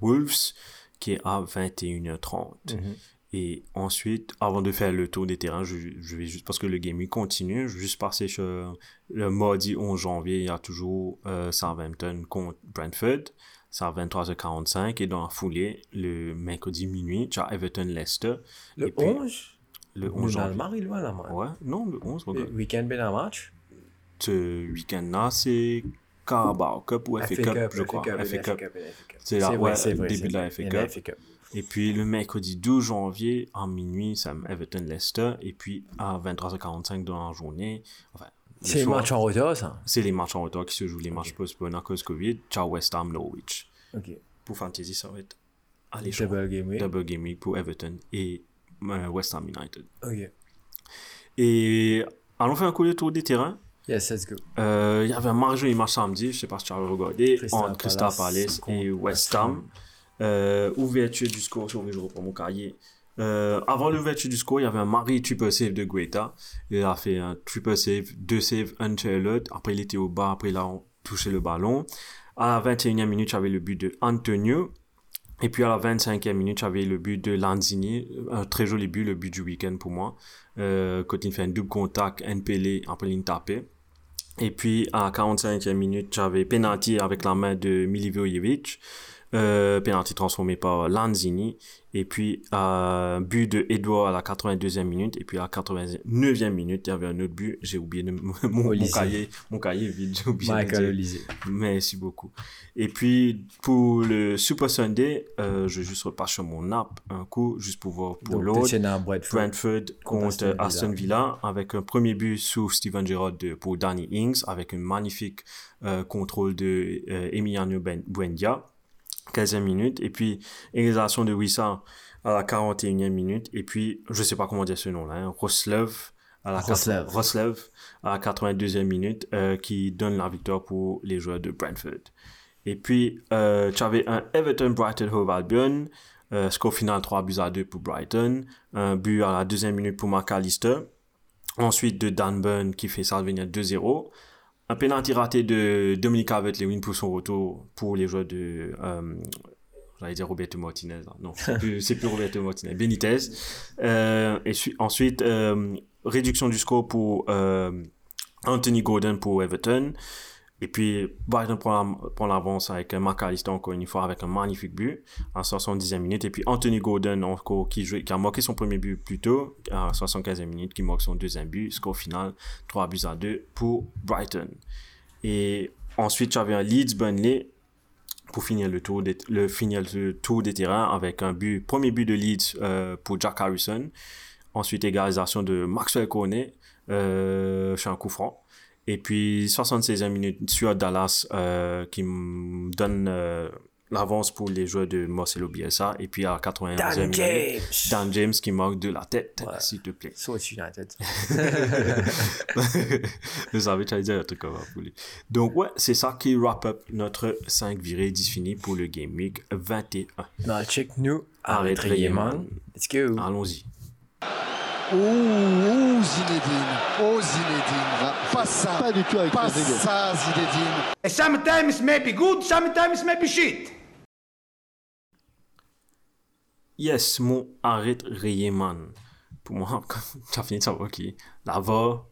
Wolves, qui est à 21h30. Mhm. Et ensuite, avant de faire le tour des terrains, je, je vais juste, parce que le gaming continue, je vais juste passer sur le mardi 11 janvier, il y a toujours Southampton contre Brentford. C'est à 23h45. Et dans la foulée, le mercredi minuit, tu as Everton-Leicester. Le Et puis- 11 le Nous 11 dans le janvier. mari, loin, là, man. Ouais, non, le 11, Le week-end, ben, un match. Ce week-end-là, c'est Carabao Cup ou FA, Cup, je crois. FA Cup. C'est la- ouais, début de la FA Il Cup. Et puis le mercredi 12 janvier, en minuit, c'est Everton-Leicester. Et puis à 23h45 dans la journée, enfin, le C'est le soir, match en retard, ça. c'est les matchs en retard qui se jouent, les matchs postponés à cause Covid. Ciao West Ham, Norwich. Ok. Pour Fantasy, ça va être alléchant. Double game week. Double game week pour Everton et euh, West Ham United. Ok. Et allons faire un coup de tour des terrains. Yes, let's go. Euh, Il y avait un marge et match samedi, je sais pas si tu as regardé, entre Crystal Palace et West Ham. Euh, ouverture du score, je reprends mon cahier. Euh, avant l'ouverture du score, il y avait un mari triple save de Guetta. Il a fait un triple save, deux saves, un Charlotte. Après, il était au bas, après, il a touché le ballon. À la 21e minute, avait le but de Antonio. Et puis à la 25e minute, j'avais le but de Lanzini, un très joli but, le but du week-end pour moi. Euh, quand il fait un double contact, NPL, après il tapé. Et puis à la 45e minute, j'avais penalty avec la main de Milivojevic. Euh, penalty transformé par Lanzini. Et puis euh, but de Edouard à la 82e minute. Et puis à la 89e minute, il y avait un autre but. J'ai oublié de, mon, mon cahier. Mon cahier vide, j'ai oublié de le Michael dire. Olysée. Merci beaucoup. Et puis, pour le Super Sunday, euh, je vais juste repasser sur mon app un coup, juste pour voir pour l'autre. Brentford Contre Aston Aston Villa. avec un premier but sous Steven Gerrard de- pour Danny Ings avec un magnifique euh, contrôle de euh, Emiliano Ben- Buendia 15e minute et puis égalisation de Wissa à la 41e minute et puis je sais pas comment dire ce nom là hein, Roslev à la Roslev. quatre- Roslev à la 82e minute euh, qui donne la victoire pour les joueurs de Brentford et puis euh, tu avais un Everton Brighton Hove Albion euh, score final 3 buts à 2 pour Brighton un but à la deuxième minute pour McAllister ensuite de Dan Burn qui fait ça venir 2-0 un penalty raté de Dominic Calvert-Lewin pour son retour pour les joueurs de euh, j'allais dire Roberto Martinez hein. non c'est plus, plus Roberto Martinez Benitez Euh, et su- ensuite euh, réduction du score pour Anthony Gordon pour Everton et puis Brighton prend la- prend l'avance avec un McAllister encore une fois avec un magnifique but à 70e minute. Et puis Anthony Gordon encore qui, jouait, qui a marqué son premier but plus tôt à 75e minute qui marque son deuxième but score final 3 buts à 2 pour Brighton. Et ensuite j'avais un Leeds Burnley pour finir le tour des, le finir le tour des terrains avec un but premier but de Leeds euh, pour Jack Harrison. Ensuite égalisation de Maxwell Cornet euh, sur un coup franc et puis 76e minute sur Dallas euh, qui me donne euh, l'avance pour les joueurs de Marcelo Bielsa et puis à 91e Dan minute James. Dan James qui marque de la tête Ouais. s'il te plaît So it's United. je savais que dire un truc comme. Donc, ouais, c'est ça qui wrap up notre 5 virées 10 finis pour le Game Week 21. Non, check nous. Arrête Rayman. Let's go. Allons-y. Ouh, ouh, Zinedine. Oh, Zinedine. Pas ça. Pas du tout avec Pas ça, Zinedine. Sometimes maybe good, sometimes maybe shit. Yes, mon arrête Rayman. Pour moi, tu as fini de savoir qui Lava,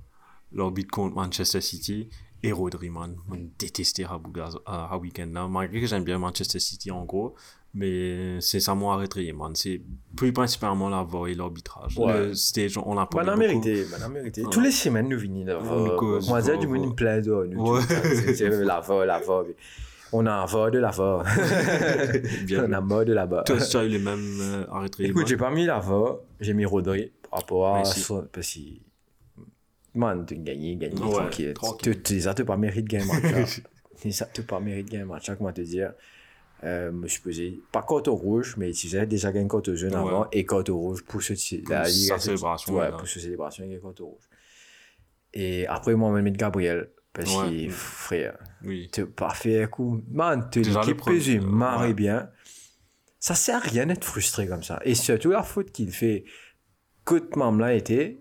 l'orbite contre Manchester City et Rodri, man. Je détestais Rabouga à week-end là. Malgré que j'aime bien Manchester City en gros. Mais c'est ça mon arrêt Rayman. C'est plus principalement la voix et l'arbitrage. Ouais. Le stage, on l'a pas mérité, bonne mérité. Tous les semaines, nous venons. On cause, Moi, j'ai du monde plein de nous. Ouais. C'est la va, la va. On a un va de la va. Bien. On a mode de là-bas. Toi, tu as eu les mêmes euh, arrêts Rayman. Écoute, j'ai pas mis la va, j'ai mis Rodri par rapport à son. Parce que. Man, tu gagnes, gagner Ouais, tranquille. Tu ça, tu pas mérite de gagner un match. Ça, tu pas mérite de gagner un match. Comment te dire? Euh, me suis posé, pas carte rouge, mais tu sais, déjà gagné carte jaune Ouais. avant et carte rouge pour ce la sa célébration, Ouais, pour ce célébration, il y a carte rouge. Et après, moi, je mis Gabriel. Parce Ouais. que, frère, Oui. t'es pas fait un coup. Man, le l'équipe pesée, marre ouais. bien. Ça sert à rien d'être frustré comme ça. Et surtout la faute qu'il fait, côte même là était,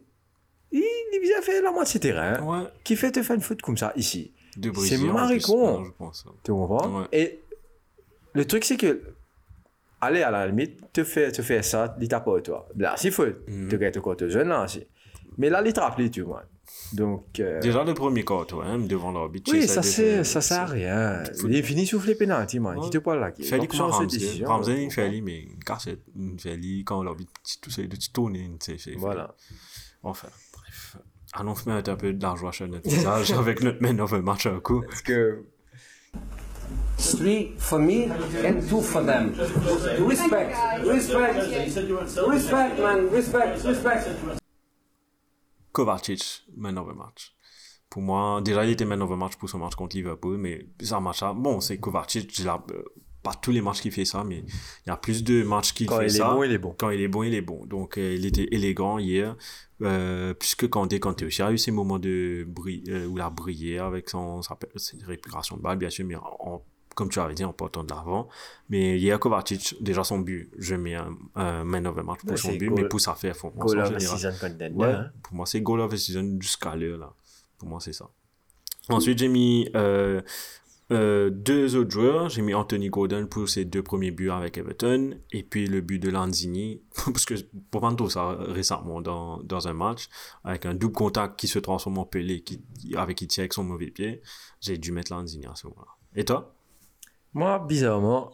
il, a fait la moitié terrain. Ouais. Qui fait te faire une faute comme ça ici. C'est maricon. Tu comprends? Ouais. Et le truc, c'est que, allez, à la limite, te fais, te fais ça, il t'a pas toi. Là, c'est. Mhm. Tu ton compte jeune là, aussi. Mais là, il est rappelé, tu vois. Donc. euh, Déjà le premier quart, toi, hein, devant l'arbitre. oui, ça, c'est, faire- ça sert à rien. Il est fini souffler pénalty, man. Ouais. Dis-toi pas là. Il fait cette Ramsey. décision, Ramsey, il fait mais une cassette. Il fait quand l'arbitre tout ça, il petit tourner, tu sais. Voilà. Enfin, bref. Allons mettre un peu d'argent sur notre visage avec notre man of match un coup. Parce que. Three for me and two for them. Respect, respect, respect, man, respect, respect. Kovacic, man of the match. Pour moi, déjà, il était man of the match pour son match contre Liverpool, mais ça match là. Bon, c'est Kovacic, pas tous les matchs qu'il fait ça, mais il y a plus de matchs qu'il Quand fait il est ça. bon, il est bon. Quand il est bon, il est bon. Donc, euh, il était élégant hier. Euh, puisque Kanté, Kanté aussi a eu ses moments de bri euh, où il a brillé avec son, sa, ses récupérations de balles, bien sûr, mais en, comme tu avais dit, en portant de l'avant. Mais hier, Kovacic, déjà son but, je mets un, un man of the match pour Ouais, son but, goal- mais pour sa performance Goal of the season contender. Ouais, hein. pour moi, c'est goal of the season jusqu'à l'heure, là. Pour moi, c'est ça. Ensuite, j'ai mis euh, euh, deux autres joueurs. J'ai mis Anthony Gordon pour ses deux premiers buts avec Everton. Et puis le but de Lanzini, parce que pour prendre ça récemment dans, dans un match, avec un double contact qui se transforme en Pelé, qui, avec qui tire avec son mauvais pied, j'ai dû mettre Lanzini à ce moment-là. Et toi? Moi, bizarrement,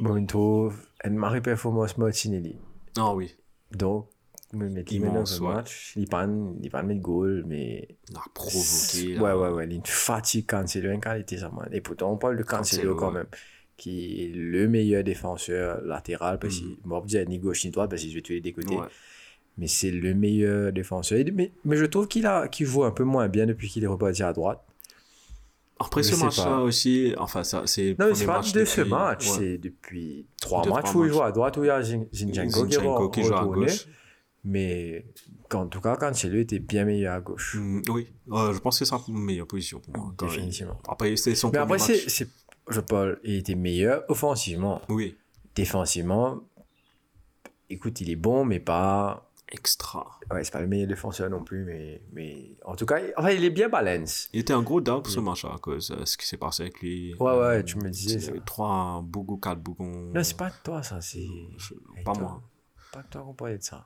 bon, je trouve une marée performance Martinelli. Ah oui, Donc, me mettre lui dans Immense, un ouais. match. Il pas il pas mettre goal, mais. il a provoqué. Ouais, là. ouais, ouais. Il fatigue Cancelo, une qualité, ça, man. Et pourtant, on parle de Cancelo quand ouais. même, qui est le meilleur défenseur latéral, parce bon, on peut dire ni gauche ni droite, parce que je vais tous les des côtés. Ouais. Mais c'est le meilleur défenseur. Mais, mais je trouve qu'il a, qu'il joue un peu moins bien depuis qu'il est reparti à droite. Après Je ce match-là aussi, enfin, ça, c'est. le Non, mais c'est pas match de ce match, ouais. c'est depuis trois matchs où il joue à droite, où il y a Zin- Zinchenko qui, qui joue à gauche. Mais en tout cas, Cancelo était bien meilleur à gauche. Mm, oui, Euh, je pense que c'est sa meilleure position pour moi. Définitivement. Après, c'est son Mais après, c'est, je parle, il était meilleur offensivement. Oui, Défensivement, écoute, il est bon, mais pas. extra. Ouais, c'est pas le meilleur défenseur non plus, mais, mais en tout cas, il- enfin, il est bien balance. Il était un gros down pour ce match à cause de ce qui s'est passé avec lui. Ouais, Euh, ouais, tu me disais ça. Trois bougons, quatre bougons. Non, c'est pas toi, ça, c'est. Je- Pas toi. moi. Pas toi qu'on parlait de ça.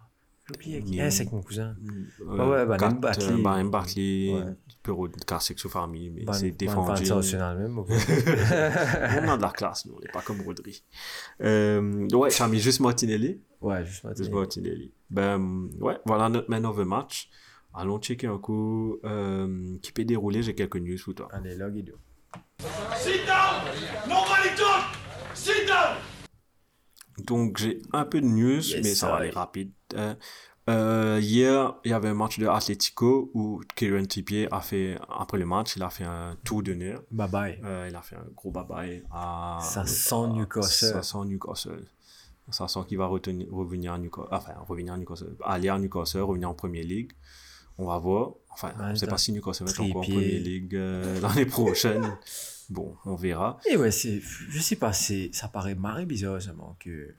Oublié qui. C'est avec mon cousin. Euh, ouais, quatre, Bartley. Van Bartley, Ouais. Perrault, cassé sous famille, mais c'est défendu. Même. on a de la classe, nous, on n'est pas comme Rodri. Euh, ouais, j'ai mis juste Martinelli. ouais, juste Juste Martinelli. Ben, ouais, voilà notre man of the match. Allons checker un coup euh, qui peut dérouler. J'ai quelques news pour toi. Allez. Sit down! Nobody talk! Sit down! Donc, j'ai un peu de news, Yes, mais ça va aller rapide. Euh, euh, hier, il y avait un match de Atletico où Kieran Trippier a fait, après le match, il a fait un tour d'honneur. Bye bye. Euh, il a fait un gros bye-bye à... Ça sent à- Newcastle. Ça sent Newcastle. Ça sent qu'il va retenir- revenir à Newcastle. Enfin, revenir à Newcastle. Aller à Newcastle, revenir en Première Ligue. On va voir. Enfin, on ne sait pas si Newcastle va être encore en. Première Ligue euh, l'année prochaine. bon, on verra. Et ouais, c'est, je sais pas, c'est, ça paraît marré bizarre seulement que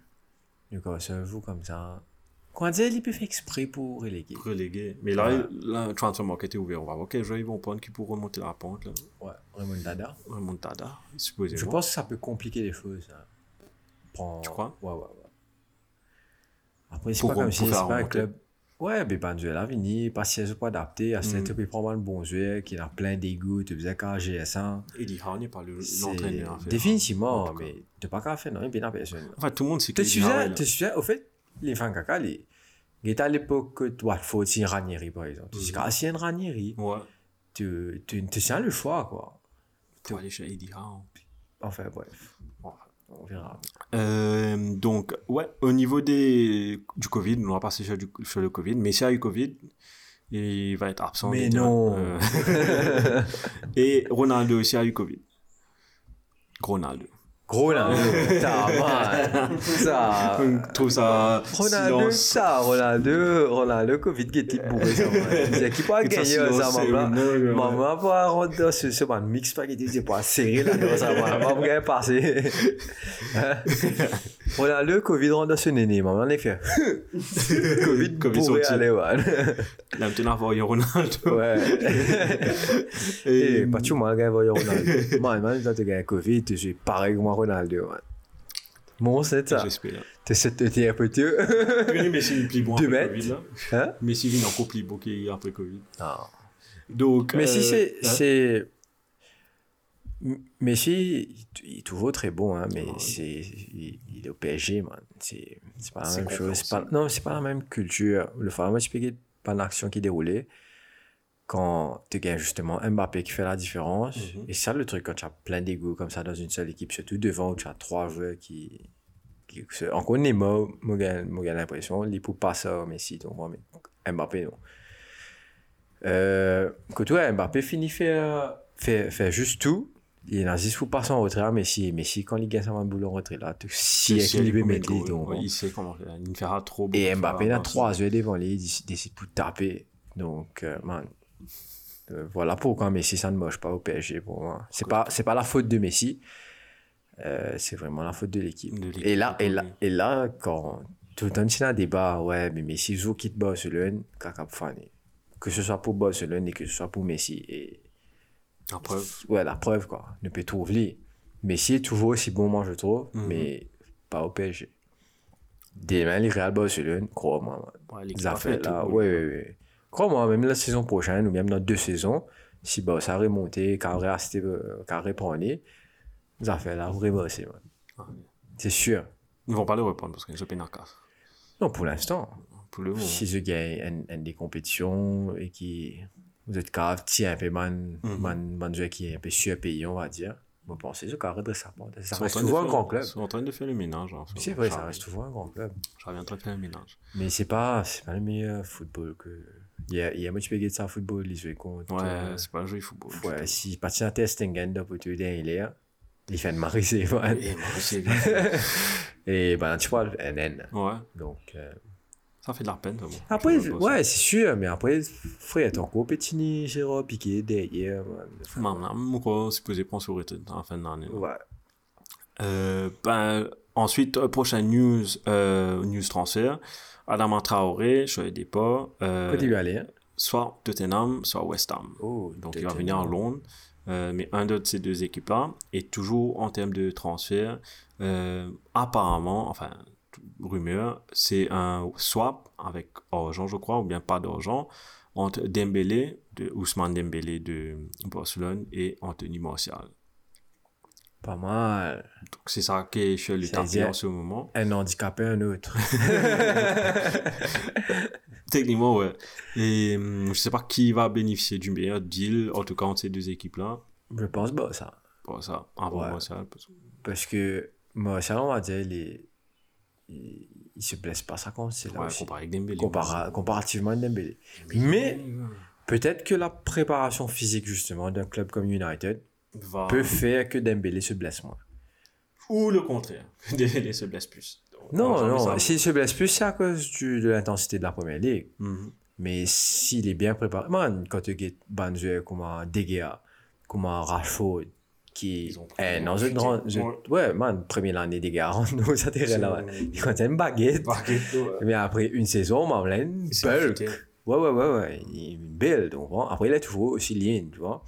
Newcastle joue comme ça. Quand dire, il peut faire exprès pour reléguer. Relégué. Mais là, Ouais. là, transfer market est ouvert. On va voir quels joueurs ils vont prendre qui pourront remonter la pente. Là. Ouais, remontada. Remontada, supposément. Je pense que ça peut compliquer les choses. Prends- Tu crois? Ouais, ouais, ouais. Après, c'est pas comme si c'est pas un club. Ouais, un duel à venir, pas si elles sont pas adaptées, à ce Mm. tu peux prendre un bon joueur qui a plein d'égout, tu faisais qu'à GS1. Eddie Howe n'est pas le- l'entraîneur. définitivement, mais tu pas qu'à faire, non, bien à personne. Enfin, tout le monde sait Tu que tu souviens, au fait, les fans caca, les. Il à l'époque que Watford, c'est Ranieri, par exemple. Tu dis, Mhm. ah, c'est un Ranieri. Ouais. Tu, tu, tu tiens le choix, quoi. Pour aller chez Eddie Howe. Enfin, bref. Ouais. On verra. Euh, donc, ouais, au niveau des, du Covid, on va passer sur, du- sur le Covid, mais s'il y a eu Covid, il va être absent. Mais non. Euh, Et Ronaldo aussi a eu Covid. Ronaldo. Gros, là, putain, man. Ça. Je trouve ça. Ronaldo, silence. ça, Ronaldo, Ronaldo, Covid qui était bourré, ça, man. Pas Que ça gagner, ça, c'est maman? pas rentrer dans ce, man mix spaghetti, c'est pas serré, là, ça, man. Maman, gagner passer. Hein? Ronaldo, Covid ce néné, maman, en effet. Covid, Covid. Il a maintenant avoir Ronaldo. Ouais. Et- pas tout le monde, gagner Ronaldo. Man, quand tu gagnes Covid, es pareil que moi, Ronaldo. Bon, c'est ça. J'espère. Tu essaies de te dire un peu. Oui, plie bon après. Covid, là. Hein? Vient encore plie bon qui- après Covid. Non. Donc, Mais si euh, c'est. hein, c'est... M- Messi, il est toujours très bon, hein, mais c'est, il, il est au PSG. C'est, c'est pas la même chose. Pas, non, c'est pas la même culture. Le format expliquer pas une action qui déroulée quand tu gagnes justement Mbappé qui fait la différence. Mhm. Et c'est ça le truc quand tu as plein d'ego comme ça dans une seule équipe, surtout devant où tu as trois joueurs qui. qui encore Neymar, moi j'ai l'impression, il peut pas ça Messi, donc, moi, mais Mbappé non. Euh, quand toi, Mbappé finit faire, fait, fait juste tout, il a juste faut passer en retrait à Messi. Messi, quand il gagne sa boule en retrait là, tu- si si il est mettre les donc. ouais, Il sait comment. Il ne fera trop. Et beaucoup Mbappé, il a avant, trois yeux devant lui, il décide pour taper. Donc, euh, man, euh, voilà pourquoi Messi, ça ne moche pas au PSG pour moi. C'est pas, c'est pas la faute de Messi, euh, c'est vraiment la faute de l'équipe. De Et là, et là, et là, quand tout le temps, il y a un débat, ouais, mais Messi, il quitte Barcelone, caca. Que ce soit pour Barcelone et que ce soit pour Messi. Et Après, ouais, la preuve, quoi. Ne peut trouver. Messi est toujours aussi bon, moi, je trouve, Mhm. mais pas au PSG. Demain, les Real Barcelone, crois-moi, ouais, Les affaires là, ouais, ouais, ouais. Crois-moi, même la saison prochaine, ou même dans deux saisons, si bah, ça remonté, on resté, euh, on reprend les affaires là, vraiment, c'est. Ah, oui. C'est sûr. Ils ne vont pas le reprendre parce qu'ils sont casse. Non, pour l'instant. Pour le moment. Si je gagne une, une des compétitions et qui, vous êtes capable, tiens, un peu, man, Mhm. man, man, joueur qui est un peu surpayé, on va dire. Vous pensez, je carré de ça. Ça en reste train de souvent un grand club. Ils sont en train de faire le ménage. en fait. C'est vrai, ça reste souvent un grand club. Je reviendrai faire le ménage. Mais c'est pas, c'est pas le meilleur football que. Il y a, il y a gagner ça football, les jouer contre. Ouais, euh, c'est pas un jeu de football. Ouais, si parti à Testingen pour te dire il est, il fait de mariser, man. Et Et ben, tu vois, un N. Ouais, Donc. euh, ça fait de la peine. bon. Après, ouais, c'est sûr, mais après, frère, ton encore Pétini, Gérard, Piqué, derrière, man. mon corps supposé prendre sur en fin d'année. Ouais. Euh, ben, ensuite, euh, prochaine news, euh, news transfert. Adama Traoré, je des pas. Euh, lui aller, hein. soit Tottenham, soit West Ham. Oh, Donc il va venir en Londres. Euh, mais un de ces deux équipes-là, et toujours en termes de transfert, euh, apparemment, enfin, rumeur, c'est un swap avec argent, je crois, ou bien pas d'argent, entre Dembélé, de Ousmane Dembélé de Barcelone, et Anthony Martial. Pas mal. Donc c'est ça qui est chez le tapis en ce moment. Un handicapé, un autre. Techniquement, ouais. Et hum, je sais pas qui va bénéficier du meilleur deal, en tout cas entre ces deux équipes-là. Je pense pas, ça. Bon, ça, avant Ouais. Martial. parce que- ça, on va dire, il, est- il, il se blesse pas, ça compte, c'est là Ouais, aussi. comparé avec Dembélé. Compara- comparativement à Dembélé. Mais, peut-être que la préparation physique, justement, d'un club comme United va... peut faire que Dembélé se blesse moins. Ou le contraire. Dembélé se blesse plus. Donc, Non, non, s'il se blesse plus, c'est à cause du- de l'intensité de la première ligue. Mhm. Mais s'il est bien préparé, man, quand tu as Banzer, comme un De Gea, comme un Rashford, qui Ils ont pris dans une futur. grande. Ouais. Man, première année De Gea, nous intérêts là. C'est- Il contient une baguette. Baguette, ouais. Mais après une saison, man, là, une bulk. Ouais, ouais, ouais, ouais. Il est belle, donc. Après, il est toujours aussi ligne, tu vois.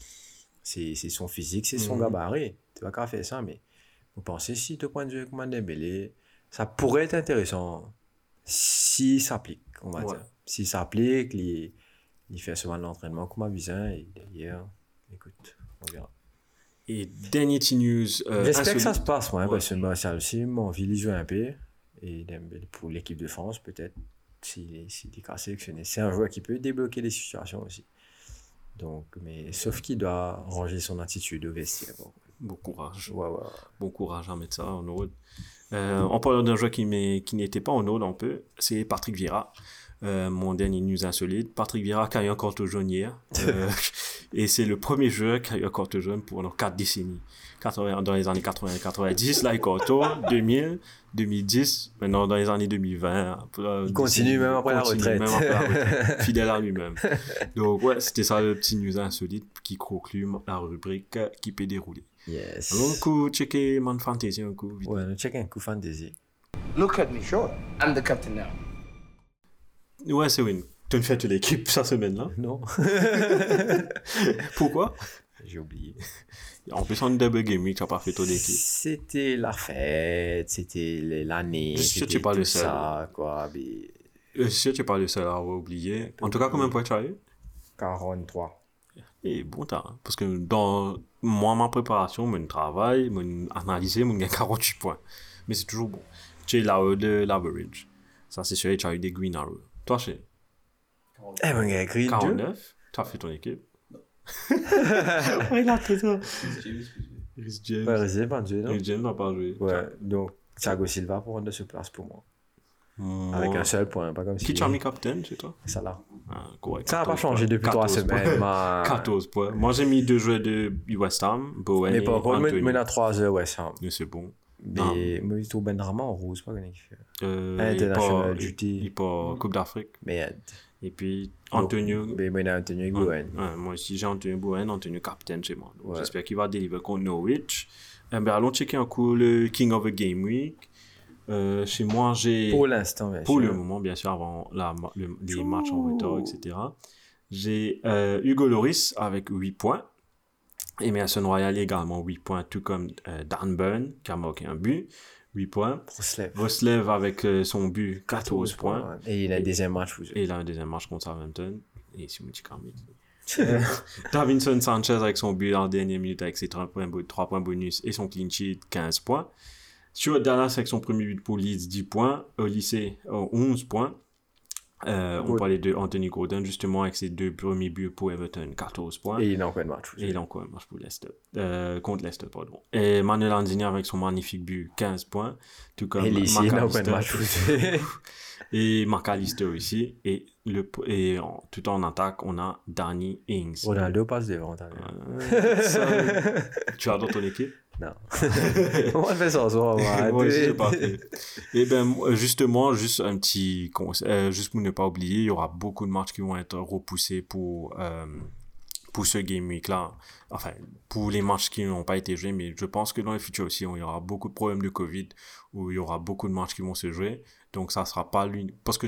C'est c'est son physique, c'est son Mhm. gabarit. Tu vas qu'à faire ça, mais vous pensez si tu prends du comme Dembélé, ça pourrait être intéressant si ça s'applique, on va Ouais. dire. Si ça s'applique, il, il fait souvent de l'entraînement comme un et derrière, écoute, on verra. Et dernier news. euh, J'espère que ça se passe, moi, hein, Ouais. parce que moi, ça aussi, mon un peu. Et pour l'équipe de France, peut-être, s'il est, s'il est qu'à sélectionner. C'est un joueur qui peut débloquer des situations aussi. Donc, mais sauf qu'il doit ranger son attitude au vestiaire. Bon. Bon courage. Ouais, ouais, ouais. Bon courage à mettre ça en ordre. Euh, en parlant d'un joueur qui, n'était pas en ordre un peu, c'est Patrick Vieira. Euh, mon dernier news insolite. Patrick Vieira qui a eu un carton jaune hier. Euh, et c'est le premier joueur qui a eu un carton jaune pendant 4 décennies. 80 dans les années 80-90, là il carton, 2000, 2010, maintenant dans les années 2020. euh, Il continue même après la continue retraite. même après la retraite, fidèle à lui-même. Donc ouais, c'était ça le petit news insolite qui conclut la rubrique qui peut dérouler. Yes. Alors, un coup, checker Man Fantasy un coup. vite. Ouais, nous check un coup fantasy. Look at me. Sure. I'm the captain now. Ouais, c'est win. Tu as fait l'équipe cette semaine-là. Non. Pourquoi? J'ai oublié. En plus, en double game week, tu n'as pas fait ton équipe. C'était la fête, c'était les- l'année, Je suis sûr que tu c'était es pas le tout seul. ça, quoi. mais Je suis sûr que tu n'es pas le seul à avoir oublié. En tout cas, combien de points tu as eu? 43. Et bon temps. hein. Parce que dans moi, ma préparation, mon travail, mon analyse, mon gagne 48 points. Mais c'est toujours bon. Tu es là-haut de l'average. Ça, c'est sûr, tu as eu des green arrows. Toi, chez Eh, mon gars, Green 2. 49, tu as fait ton équipe. ouais, il a fait ça. Rhys James. Ouais, Rosé, pas non? Rhys James n'a pas joué. Ouais, donc Thiago Silva pour rendre sur place pour moi. Moi- Avec un seul point, pas comme si. Qui tu as mis capitaine chez toi? Ça là. ah, correct, Ça n'a pas 14 changé points. depuis trois 14 points. semaines. ma- 14 points. Moi, j'ai mis deux joueurs de West Ham, Bowen Mais par contre, mais à 3 heures, ouais, ça. Mais c'est bon. Mais moi, il trouve Ben Rama en rose, pas. Euh, International il part- duty. Il part Coupe d'Afrique. Merde. Et puis, Antonio. Mais moi, il a Antonio ouais, moi aussi, j'ai Antonio Bowen, Antonio capitaine chez moi. J'espère qu'il va délivrer contre Norwich. Euh, ben, allons checker un coup le King of the Game Week. Euh, chez moi, j'ai. Pour l'instant, bien Pour sûr. le moment, bien sûr, avant la, le- les matchs en retard, etc. J'ai euh, Hugo Loris avec 8 points. Emerson Royal également 8 points, tout comme euh, Dan Burn qui a marqué un but, 8 points. Roslev. Avec euh, son but, 14 points. Et il a un deuxième match, vous Et il a un deuxième match contre Southampton. Et si Davinson Sanchez avec son but en dernière minute avec ses 3 points, bo- 3 points bonus et son clean sheet, 15 points. Stuart Dallas avec son premier but pour Leeds, 10 points. Au lycée, euh, 11 points. Euh, on parlait de Anthony Gordon justement avec ses deux premiers buts pour Everton, 14 points. Et il a encore un match. Et il a encore un match pour Leicester. Euh, contre Leicester, pardon. Et Manuel Lanzini avec son magnifique but, 15 points. Tout comme Et ici, il a encore un match. Et McAllister aussi. Et, le, et en- tout en attaque, on a Danny Ings. Ronaldo passe devant. t'as vu. Euh, ça, tu as dans ton équipe? Non. On faire ça on va Moi aussi, arrêter. j'ai pas fait. Et ben, moi, justement, juste un petit conseil, euh, juste pour ne pas oublier, il y aura beaucoup de matchs qui vont être repoussés pour, euh, pour ce game week-là. Enfin, pour les matchs qui n'ont pas été joués, mais je pense que dans le futur aussi, il y aura beaucoup de problèmes de Covid, où il y aura beaucoup de matchs qui vont se jouer. Donc, ça sera pas l'unique. Parce que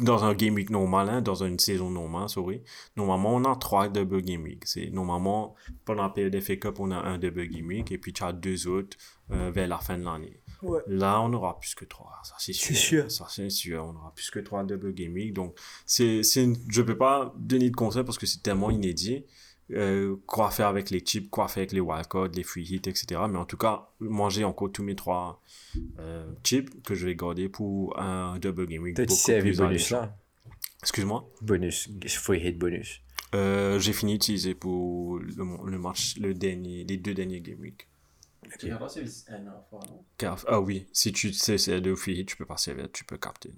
dans un game week normal, hein, dans une saison normale, sorry, normalement, on a trois double game week. C'est normalement, pendant la période FA Cup, on a un double game week, et puis tu as deux autres euh, vers la fin de l'année. Ouais. Là, on aura plus que trois, ça c'est sûr. Sûr. Ça c'est sûr, on aura plus que trois double game week. Donc, c'est, c'est une- je peux pas donner de conseils parce que c'est tellement inédit. Euh, quoi faire avec les chips, quoi faire avec les wildcards, les free hits, etc. Mais en tout cas, moi j'ai encore tous mes trois euh, chips que je vais garder pour un double game week. Avec plus bonus là. Excuse-moi? Bonus. Free hit bonus. Euh, j'ai fini d'utiliser pour le, le match, le dernier, les deux derniers game week. Tu l'as pas un enfant, non Car, ah oui, si tu sais c'est de free hit, tu peux pas servir, tu peux capter.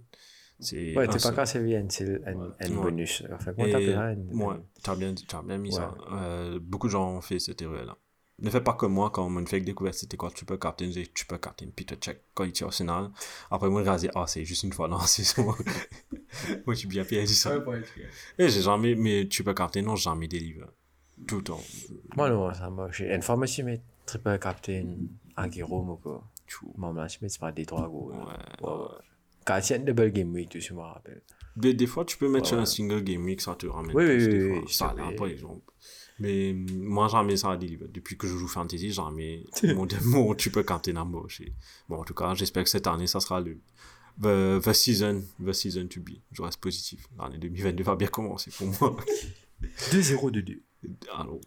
C'est Ouais, un t'es pas seul. cassé bien, c'est un, un Ouais. bonus. Enfin, comment un- moi, tu as bien, t'as bien mis Ouais. ça. Euh, beaucoup de gens ont fait cette erreur-là. Ne fais pas comme moi quand on me fait découvert c'était quoi, tu peux captain, j'ai- tu peux captain, Peter Check quand il était au Arsenal. Après, moi, j'ai dit, ah, c'est juste une fois dans la saison. moi, suis bien perdu ça. Et j'ai jamais, mais tu peux captain, non, jamais délivré. Tout le temps. Moi, non, ça marche. Une fois, moi, je mets triple captain Aguero, moi, quoi. Là, je mets pas des trois gros. Ouais. Une double game week, tu sais, je me rappelle. Des, des fois, tu peux mettre Ouais, sur un single game week, ça te ramène Oui, plus, oui, oui, oui, Ça, là, par exemple. Mais mm, moi, jamais ça a délivré. Depuis que je joue Fantasy, jamais mon démon, tu peux capter Nambo. Bon, en tout cas, j'espère que cette année, ça sera le the, the season, the season to be. Je reste positif. L'année 2022 va bien commencer pour moi. 2-0 de 2. Alors,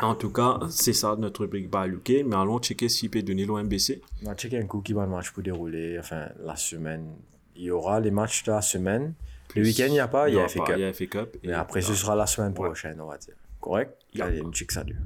en tout cas, c'est ça notre rubrique Baluke. Mais allons checker s'il peut donner l'OMBC. On va checker un coup qui va le match pour dérouler, enfin, la semaine. Il y aura les matchs de la semaine. Le week-end, il n'y a pas, il y a FA Cup. Y a FA Cup. Mais Et après, ce sera la semaine Ouais. prochaine, on va dire. Correct? Allez, on check ça deux.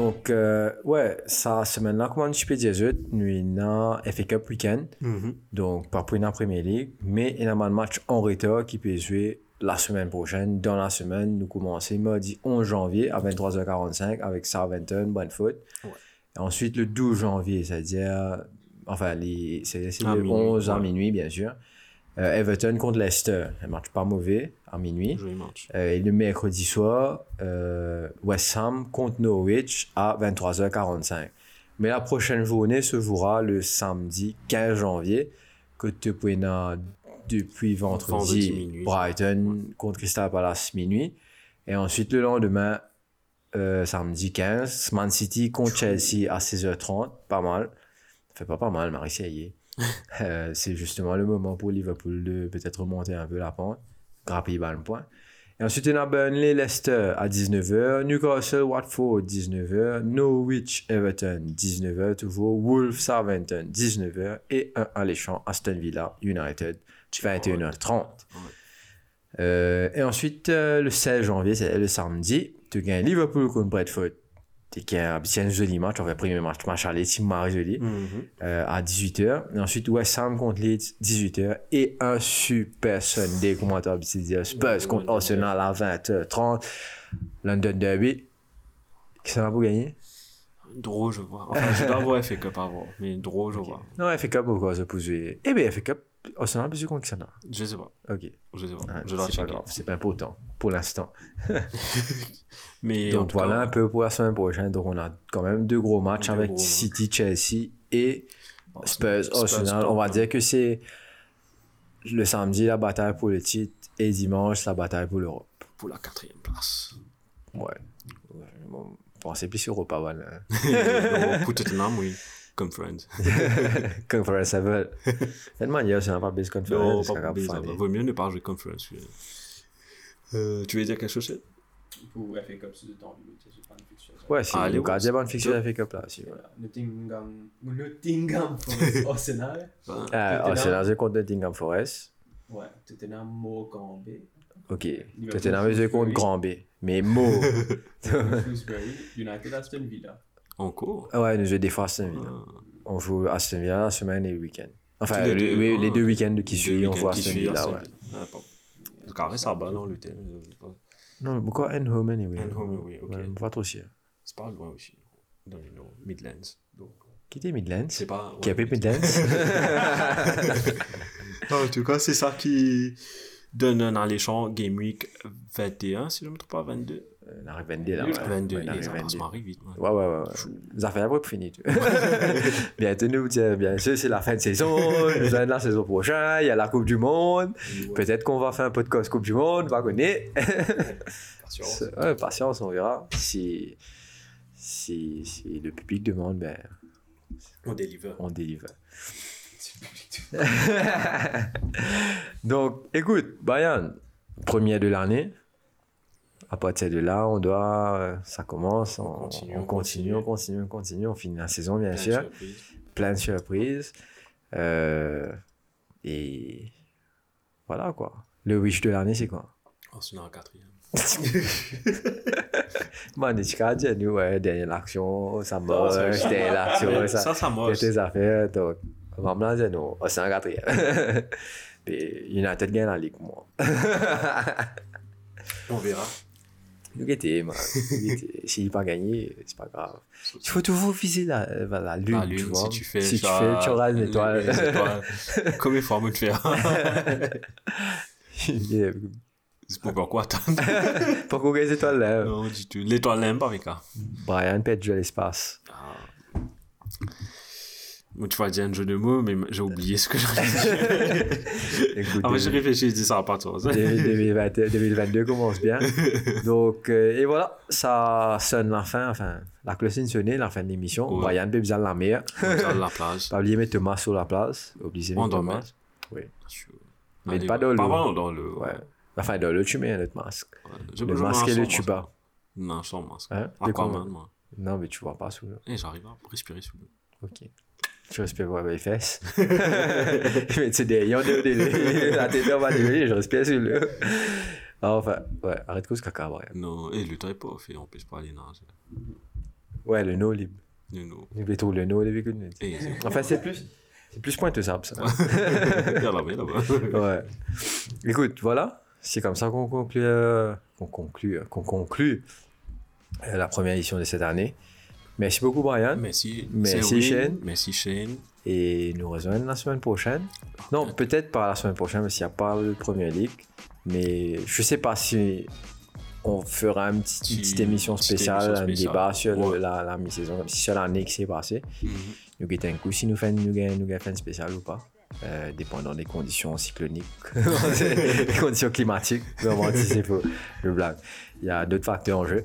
Donc, euh, ouais, ça semaine-là, comment je peux dire, je- nous avons FA Cup week-end. Mhm. Donc, pas pour une Premier League, mais il y a un match en retard qui peut jouer la semaine prochaine. Dans la semaine, nous commençons mardi 11 janvier à 23h45 avec Southampton, Brentford. Ouais. Et ensuite, le 12 janvier, c'est-à-dire, enfin, les- c'est le minuit, 11 à minuit, bien sûr. Euh, Everton contre Leicester, un match pas mauvais à minuit. Match. Euh, et le mercredi soir, euh, West Ham contre Norwich à 23h45. Mais la prochaine journée se jouera le samedi 15 janvier, que tu depuis vendredi, Vendredi minuit. Brighton contre Crystal Palace minuit. Et ensuite, le lendemain, samedi 15, Man City contre Chelsea à 16h30. Pas mal. Fait pas pas mal, Marie. Euh, c'est justement le moment pour Liverpool de peut-être remonter un peu la pente, grappiller le point. Et ensuite, on a Burnley, Leicester à 19h, Newcastle, Watford 19h, Norwich, Everton 19h toujours, Wolves, Southampton 19h et un alléchant Aston Villa, United 21h30. Euh, et ensuite, euh, le 16 janvier, c'est le samedi, tu gagnes Liverpool contre Bradford. Qui est un joli match, on va premier match, match aller, c'est marrant joli, Mhm. euh, à 18h. Et ensuite, West Ham contre Leeds, 18h. Et un super Sunday, comment t'as habitué dire, Spurs contre Arsenal à 20h30. London Derby. Qui ça va pour gagner? Draw, je vois. Enfin, je dois voir FA Cup avant, mais draw, je vois. Non, FA Cup ou quoi, ça peut jouer. Eh bien, FA Cup, Arsenal, plus contre qui ça n'a Je sais pas. Ok. Je sais pas. Ah, je c'est pas grave, c'est pas important pour l'instant. Mais Donc voilà cas, un peu pour la semaine prochaine. Donc on a quand même deux gros matchs Deux avec gros. City, Chelsea et Spurs, Spurs, Arsenal. On va dire que c'est le samedi la bataille pour le titre et dimanche la bataille pour l'Europe. pour la quatrième place. Ouais. Bon, pensez plus sur Europa, voilà. Pour Tottenham, oui. Conference. Conference level. De toute manière, c'est pas base Non, conference. pas faut Base, aller. Vaut mieux ne pas jouer Conference. Euh, tu veux dire quelque chose Pour FA Cup, c'est de temps limité, c'est pas une fiction. Ouais, c'est Allez, le ouais, gardien c'est- bonne fiction de la FA Cup là ouais. Voilà. Nottingham, Nottingham Forest, Arsenal. Ben, Euh. Arsenal c'est contre Nottingham Forest. Ouais, Tottenham, Morecambe, Ok. Liverpool, Tottenham c'est contre. Grand B. Mais Mo. Shrewsbury, United, Aston Villa. En cours? Ouais, nous jouons des fois Villa. Ah. On joue Aston Villa la semaine et le week-end. Enfin, les le- deux, ah. les deux week-ends qui suivent, on voit qui suivent, Villa. Aston Ouais. Ah, bon. Carré ça va dans l'hôtel. je sais pas. Non, mais pourquoi And Home anyway? And Home, oui, ok. Ouais, on va trop chier. C'est pas loin aussi. Dans les Midlands. Donc, Qui était Midlands? C'est pas. Qui a ouais, payé Midlands? En tout cas, c'est ça qui donne un alléchant Game Week 21, si je ne me trompe pas, 22. On arrive 22 là. ouais. 22, Ouais, on les arrive ça 22. m'arrive vite. ouais. Ouais, ouais, après pour finir. tu. Bientôt, nous, bien sûr, c'est la fin de saison. Nous allons la saison prochaine. Il y a la Coupe du Monde. Peut-être qu'on va faire un podcast Coupe du Monde. On va connaître. Patience. Ouais, patience, on verra. Si, si, si le public demande, ben, On deliver. on délivre. Donc, écoute, Brian, première de l'année. À partir de là, on doit. euh, Ça commence, on, continue, on on continue, on continue, on continue, on finit la saison, bien sûr. Plein de surprises. Euh, et voilà quoi. Le wish de l'année, c'est quoi? Arsenal en quatrième. Moi, on est dit, nous, ouais, dernière action, ça marche, dernière action, ça. Ça, ça marche. tes affaires, donc, on va me dire, non, oh, c'est un quatrième. Puis, United gagne la ligue, moi. On verra. Nous guetter, moi. S'il n'a pas gagné, c'est pas grave. Il faut toujours viser la, euh, vers la lune, La tu lune, vois. si tu fais, si tu fais, tu auras une étoile. Combien de fois on le faire. C'est pour pourquoi attendre Pourquoi les étoiles là Non, du tout. L'étoile n'aime pas, ça. Brian pète de l'espace. Moi, tu vas dire un jeu de mots, mais j'ai oublié ce que dire. Écoute, Ah, mais j'ai réfléchi, je dis ça à pas toi. 2020 2022 commence bien. Donc, euh, et voilà, ça sonne la fin, enfin, la cloche sonnée, la fin de l'émission. Ouais. Peut besoin de la va la plage. Pas oublier de mettre Thomas sur la place. Oubliez de Thomas. Oui. Mais pas dans Pas l'eau. vraiment dans le. Ouais. Enfin, dans le tu mets notre masque. Je Le masque et le tuba. Non, sans masque. Hein De Aquaman, moi? Non, mais tu vois pas sous l'eau. Et j'arrive à respirer sous l'eau. Ok. Tu respires voir mes fesses. mais tu y'en a des. La tête en bas de je respire sous l'eau. Ah, Enfin, ouais, arrête que ce caca, Brian. Non, et le temps est pas fait, on peut pas aller nager. Ouais, le no libre. Non, non. Il tout le no. Et c'est. Enfin, c'est plus. C'est plus pointeux-sable, ça. Il y a là-bas, là-bas. Ouais. Écoute, voilà. C'est comme ça qu'on conclut, euh, qu'on conclut, euh, qu'on conclut euh, la première édition de cette année. Merci beaucoup, Brian. Merci. Merci. Shane. Merci Shane. Et nous rejoignons la semaine prochaine. Non, peut-être pas la semaine prochaine, parce qu'il n'y a pas le Premier League. Mais je sais pas si on fera une petite, émission spéciale, un débat sur le- la, la mi-saison, sur l'année qui s'est passée. Nous guettons un coup si nous faisons nous nous gagnons fait une spéciale ou pas. Euh, dépendant des conditions cycloniques, des conditions climatiques, vraiment si c'est le blague. Il y a d'autres facteurs en jeu.